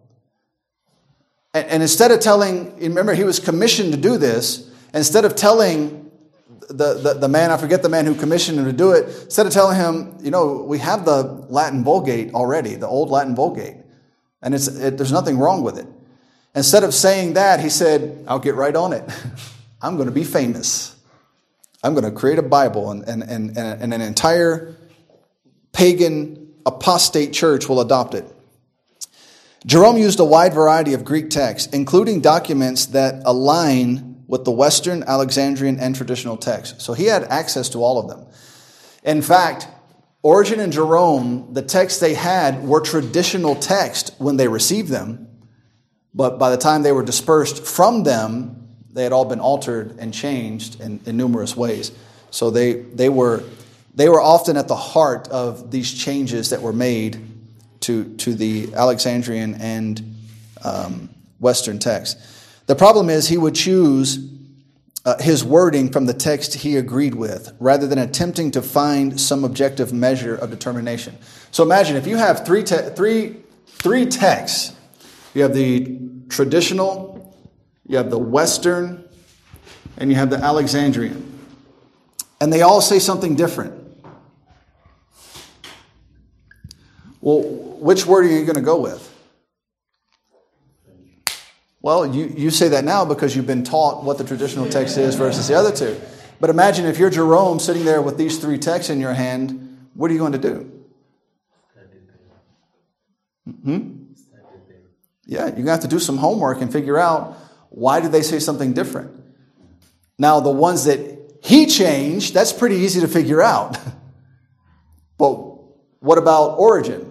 And, and instead of telling, remember, he was commissioned to do this, instead of telling the, the, the man, I forget the man who commissioned him to do it, instead of telling him, you know, we have the Latin Vulgate already, the old Latin Vulgate, and it's, it, there's nothing wrong with it. Instead of saying that, he said, I'll get right on it. I'm going to be famous. I'm going to create a Bible, and, and, and, and an entire pagan apostate church will adopt it. Jerome used a wide variety of Greek texts, including documents that align with the Western, Alexandrian, and traditional texts. So he had access to all of them. In fact, Origen and Jerome, the texts they had were traditional text when they received them, but by the time they were dispersed from them, they had all been altered and changed in, in numerous ways. So they, they, were, they were often at the heart of these changes that were made to, to the Alexandrian and um, Western text. The problem is he would choose uh, his wording from the text he agreed with rather than attempting to find some objective measure of determination. So imagine if you have three, te- three, three texts you have the traditional, you have the Western, and you have the Alexandrian. And they all say something different. Well, which word are you going to go with? Well, you, you say that now because you've been taught what the traditional text is versus the other two. But imagine if you're Jerome sitting there with these three texts in your hand, what are you going to do? Hmm? Yeah, you're going to have to do some homework and figure out why did they say something different. Now, the ones that he changed, that's pretty easy to figure out. but what about Origen?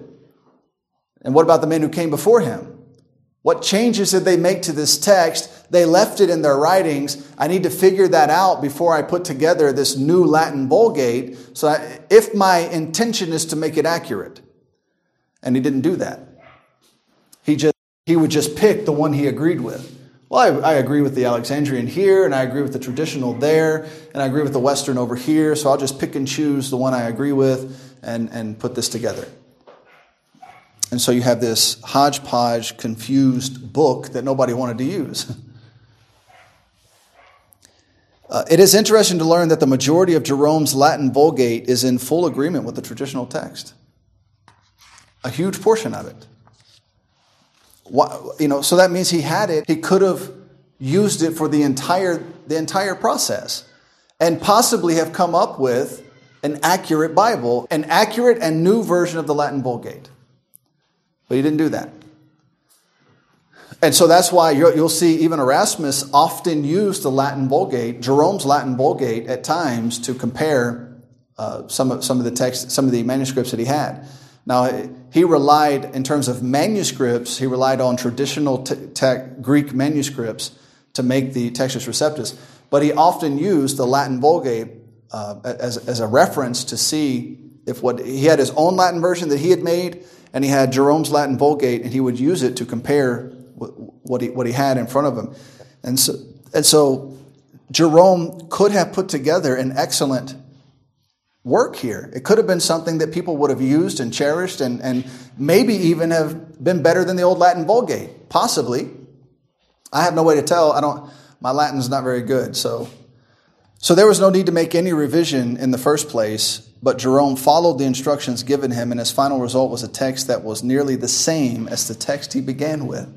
And what about the men who came before him? What changes did they make to this text? They left it in their writings. I need to figure that out before I put together this new Latin Vulgate. So I, if my intention is to make it accurate, and he didn't do that, he just he would just pick the one he agreed with. Well, I, I agree with the Alexandrian here, and I agree with the traditional there, and I agree with the Western over here. So I'll just pick and choose the one I agree with and, and put this together. And so you have this hodgepodge, confused book that nobody wanted to use. Uh, it is interesting to learn that the majority of Jerome's Latin Vulgate is in full agreement with the traditional text. A huge portion of it. You know, so that means he had it. He could have used it for the entire the entire process, and possibly have come up with an accurate Bible, an accurate and new version of the Latin Vulgate. But he didn't do that. And so that's why you'll see even Erasmus often used the Latin Vulgate, Jerome's Latin Vulgate at times to compare uh, some, of, some of the text, some of the manuscripts that he had. Now, he relied, in terms of manuscripts, he relied on traditional te- te- Greek manuscripts to make the Textus Receptus, but he often used the Latin Vulgate uh, as, as a reference to see if what he had his own Latin version that he had made and he had Jerome's Latin Vulgate, and he would use it to compare what he, what he had in front of him. And so, and so Jerome could have put together an excellent work here. It could have been something that people would have used and cherished and, and maybe even have been better than the old Latin Vulgate. Possibly. I have no way to tell. I don't, my Latin's not very good. So, so there was no need to make any revision in the first place but Jerome followed the instructions given him, and his final result was a text that was nearly the same as the text he began with.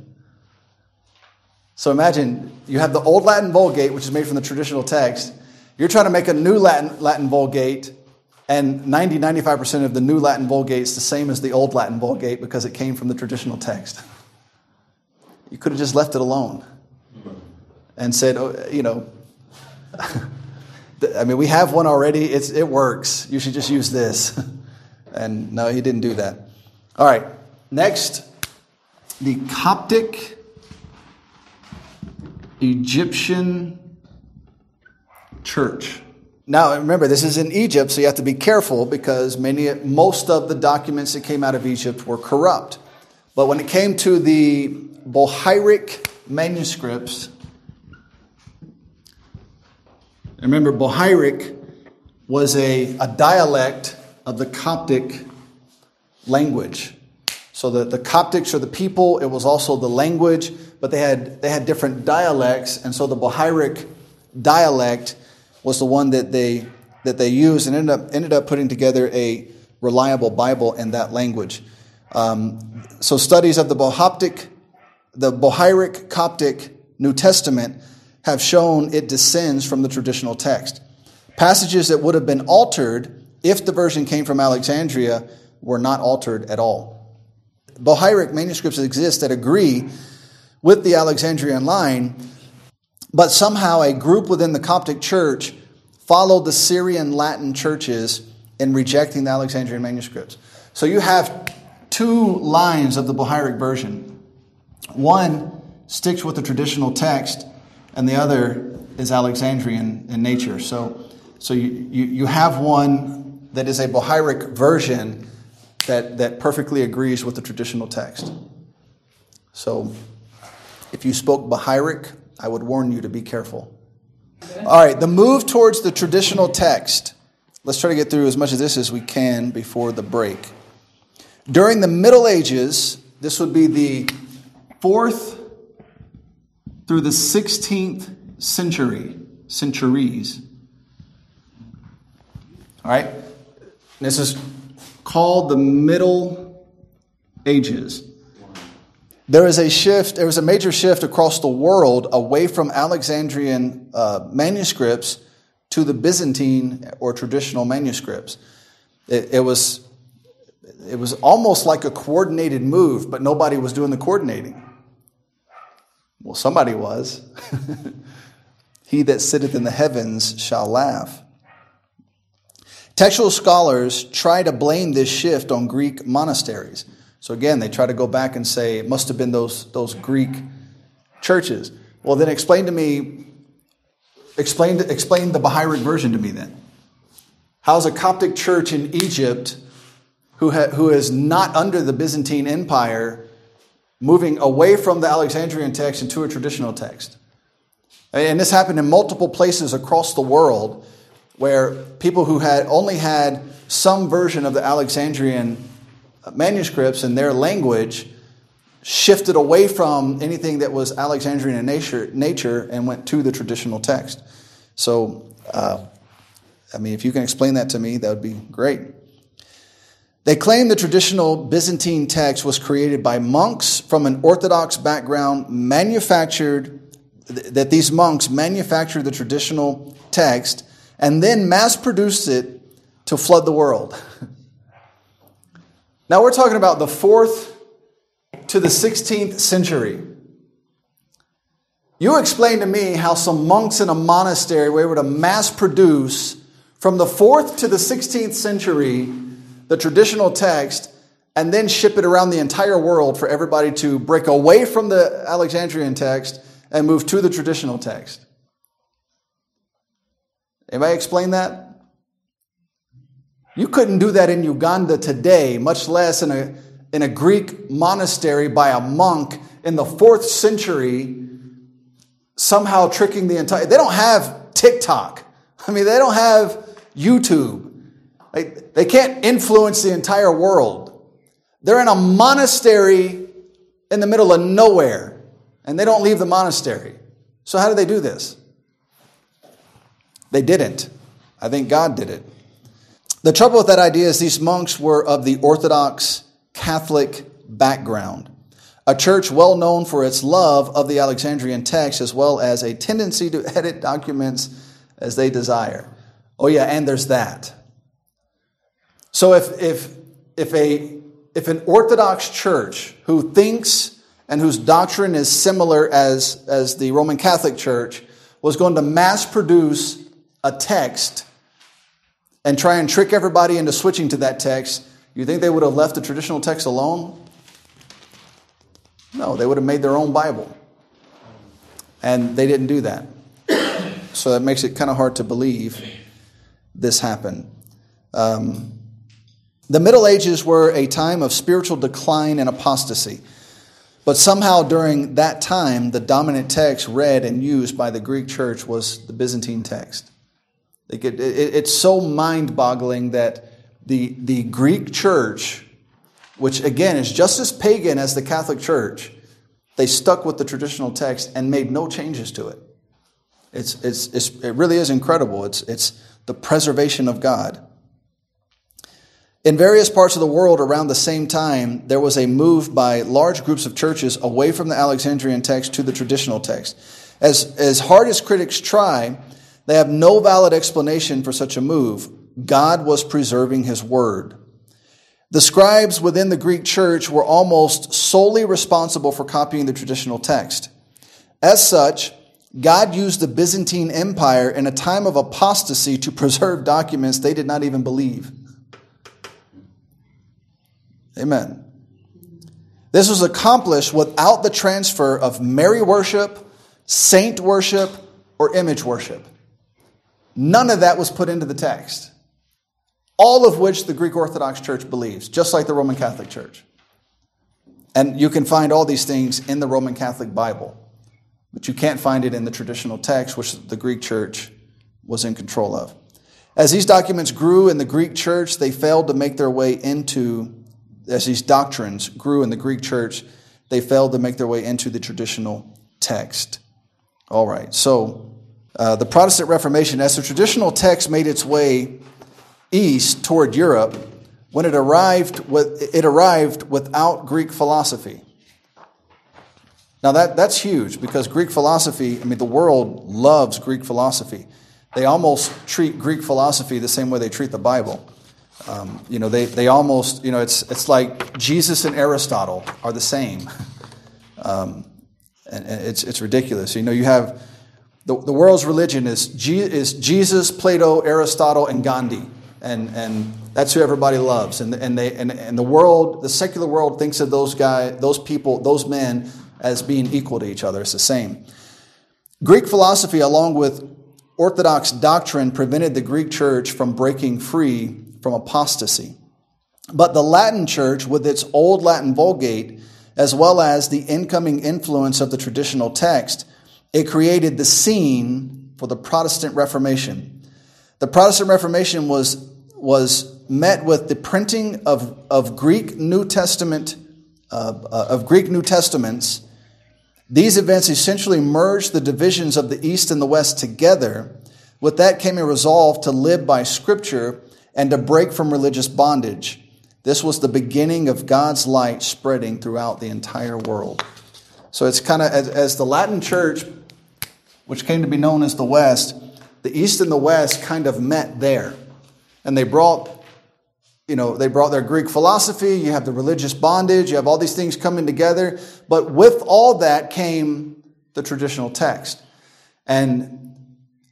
So imagine you have the old Latin Vulgate, which is made from the traditional text. You're trying to make a new Latin, Latin Vulgate, and 90 95% of the new Latin Vulgate is the same as the old Latin Vulgate because it came from the traditional text. You could have just left it alone and said, oh, you know, I mean, we have one already. It's, it works. You should just use this. And no, he didn't do that. All right. Next, the Coptic Egyptian church. Now, remember, this is in Egypt, so you have to be careful because many, most of the documents that came out of Egypt were corrupt. But when it came to the Bohairic manuscripts, Remember, Bohairic was a, a dialect of the Coptic language. So the, the Coptics are the people, it was also the language, but they had, they had different dialects, and so the Bohairic dialect was the one that they that they used and ended up ended up putting together a reliable Bible in that language. Um, so studies of the Bohoptic, the Bohairic Coptic New Testament have shown it descends from the traditional text. Passages that would have been altered if the version came from Alexandria were not altered at all. Bohairic manuscripts exist that agree with the Alexandrian line, but somehow a group within the Coptic church followed the Syrian Latin churches in rejecting the Alexandrian manuscripts. So you have two lines of the Bohairic version. One sticks with the traditional text, and the other is Alexandrian in nature. So, so you, you, you have one that is a Bohairic version that, that perfectly agrees with the traditional text. So if you spoke Bohairic, I would warn you to be careful. All right, the move towards the traditional text. Let's try to get through as much of this as we can before the break. During the Middle Ages, this would be the fourth through the 16th century, centuries. All right? This is called the Middle Ages there is a shift, there was a major shift across the world away from Alexandrian uh, manuscripts to the Byzantine or traditional manuscripts. It, it, was, it was almost like a coordinated move, but nobody was doing the coordinating. Well, somebody was. he that sitteth in the heavens shall laugh. Textual scholars try to blame this shift on Greek monasteries. So again, they try to go back and say it must have been those, those Greek churches. Well, then explain to me, explain, explain the Bohairic version to me then. How's a Coptic church in Egypt who, ha, who is not under the Byzantine Empire moving away from the Alexandrian text into a traditional text? And this happened in multiple places across the world where people who had only had some version of the Alexandrian manuscripts in their language shifted away from anything that was Alexandrian in nature, nature and went to the traditional text. So, uh, I mean, if you can explain that to me, that would be great. They claim the traditional Byzantine text was created by monks from an Orthodox background, manufactured, that these monks manufactured the traditional text and then mass produced it to flood the world. Now we're talking about the 4th to the 16th century. You explain to me how some monks in a monastery were able to mass produce from the 4th to the 16th century the traditional text and then ship it around the entire world for everybody to break away from the Alexandrian text and move to the traditional text. Anybody explain that? You couldn't do that in Uganda today, much less in a, in a Greek monastery by a monk in the fourth century, somehow tricking the entire. They don't have TikTok. I mean, they don't have YouTube. They, they can't influence the entire world. They're in a monastery in the middle of nowhere, and they don't leave the monastery. So, how do they do this? They didn't. I think God did it. The trouble with that idea is these monks were of the Orthodox Catholic background, a church well known for its love of the Alexandrian text as well as a tendency to edit documents as they desire. Oh, yeah, and there's that. So if, if, if, a, if an Orthodox church who thinks and whose doctrine is similar as, as the Roman Catholic Church was going to mass produce a text and try and trick everybody into switching to that text, you think they would have left the traditional text alone? No, they would have made their own Bible. And they didn't do that. So that makes it kind of hard to believe this happened. Um, the Middle Ages were a time of spiritual decline and apostasy. But somehow during that time, the dominant text read and used by the Greek church was the Byzantine text. It, it, it's so mind boggling that the, the Greek church, which again is just as pagan as the Catholic Church, they stuck with the traditional text and made no changes to it. It's, it's, it's, it really is incredible. It's, it's the preservation of God. In various parts of the world around the same time, there was a move by large groups of churches away from the Alexandrian text to the traditional text. As, as hard as critics try, they have no valid explanation for such a move. God was preserving his word. The scribes within the Greek church were almost solely responsible for copying the traditional text. As such, God used the Byzantine Empire in a time of apostasy to preserve documents they did not even believe. Amen. This was accomplished without the transfer of Mary worship, saint worship, or image worship. None of that was put into the text. All of which the Greek Orthodox Church believes, just like the Roman Catholic Church. And you can find all these things in the Roman Catholic Bible, but you can't find it in the traditional text, which the Greek Church was in control of. As these documents grew in the Greek Church, they failed to make their way into, as these doctrines grew in the Greek Church, they failed to make their way into the traditional text. All right, so uh, the Protestant Reformation, as the traditional text made its way east toward Europe, when it arrived, with, it arrived without Greek philosophy. Now that, that's huge because Greek philosophy, I mean, the world loves Greek philosophy. They almost treat Greek philosophy the same way they treat the Bible. Um, you know, they, they almost, you know, it's, it's like Jesus and Aristotle are the same. Um, and, and it's, it's ridiculous. You know, you have the, the world's religion is, G, is Jesus, Plato, Aristotle, and Gandhi. And, and that's who everybody loves. And, and, they, and, and the world, the secular world, thinks of those guys, those people, those men as being equal to each other. It's the same. Greek philosophy, along with Orthodox doctrine, prevented the Greek church from breaking free from apostasy. But the Latin church, with its old Latin Vulgate, as well as the incoming influence of the traditional text, it created the scene for the Protestant Reformation. The Protestant Reformation was, was met with the printing of, of Greek New Testament uh, uh, of Greek New Testaments. These events essentially merged the divisions of the East and the West together. With that came a resolve to live by Scripture and to break from religious bondage. This was the beginning of God's light spreading throughout the entire world. So it's kind of as, as, the Latin church which came to be known as the West, the East and the West kind of met there. And they brought, you know, they brought their Greek philosophy, you have the religious bondage, you have all these things coming together. But with all that came the traditional text. And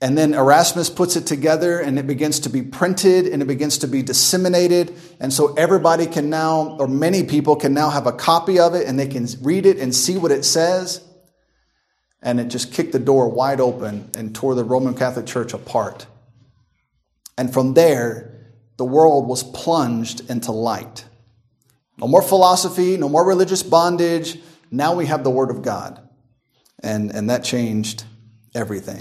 and then Erasmus puts it together and it begins to be printed and it begins to be disseminated. And so everybody can now, or many people can now have a copy of it and they can read it and see what it says and it just kicked the door wide open and tore the Roman Catholic Church apart. And from there, the world was plunged into light. No more philosophy, no more religious bondage. Now we have the Word of God. And, and that changed everything.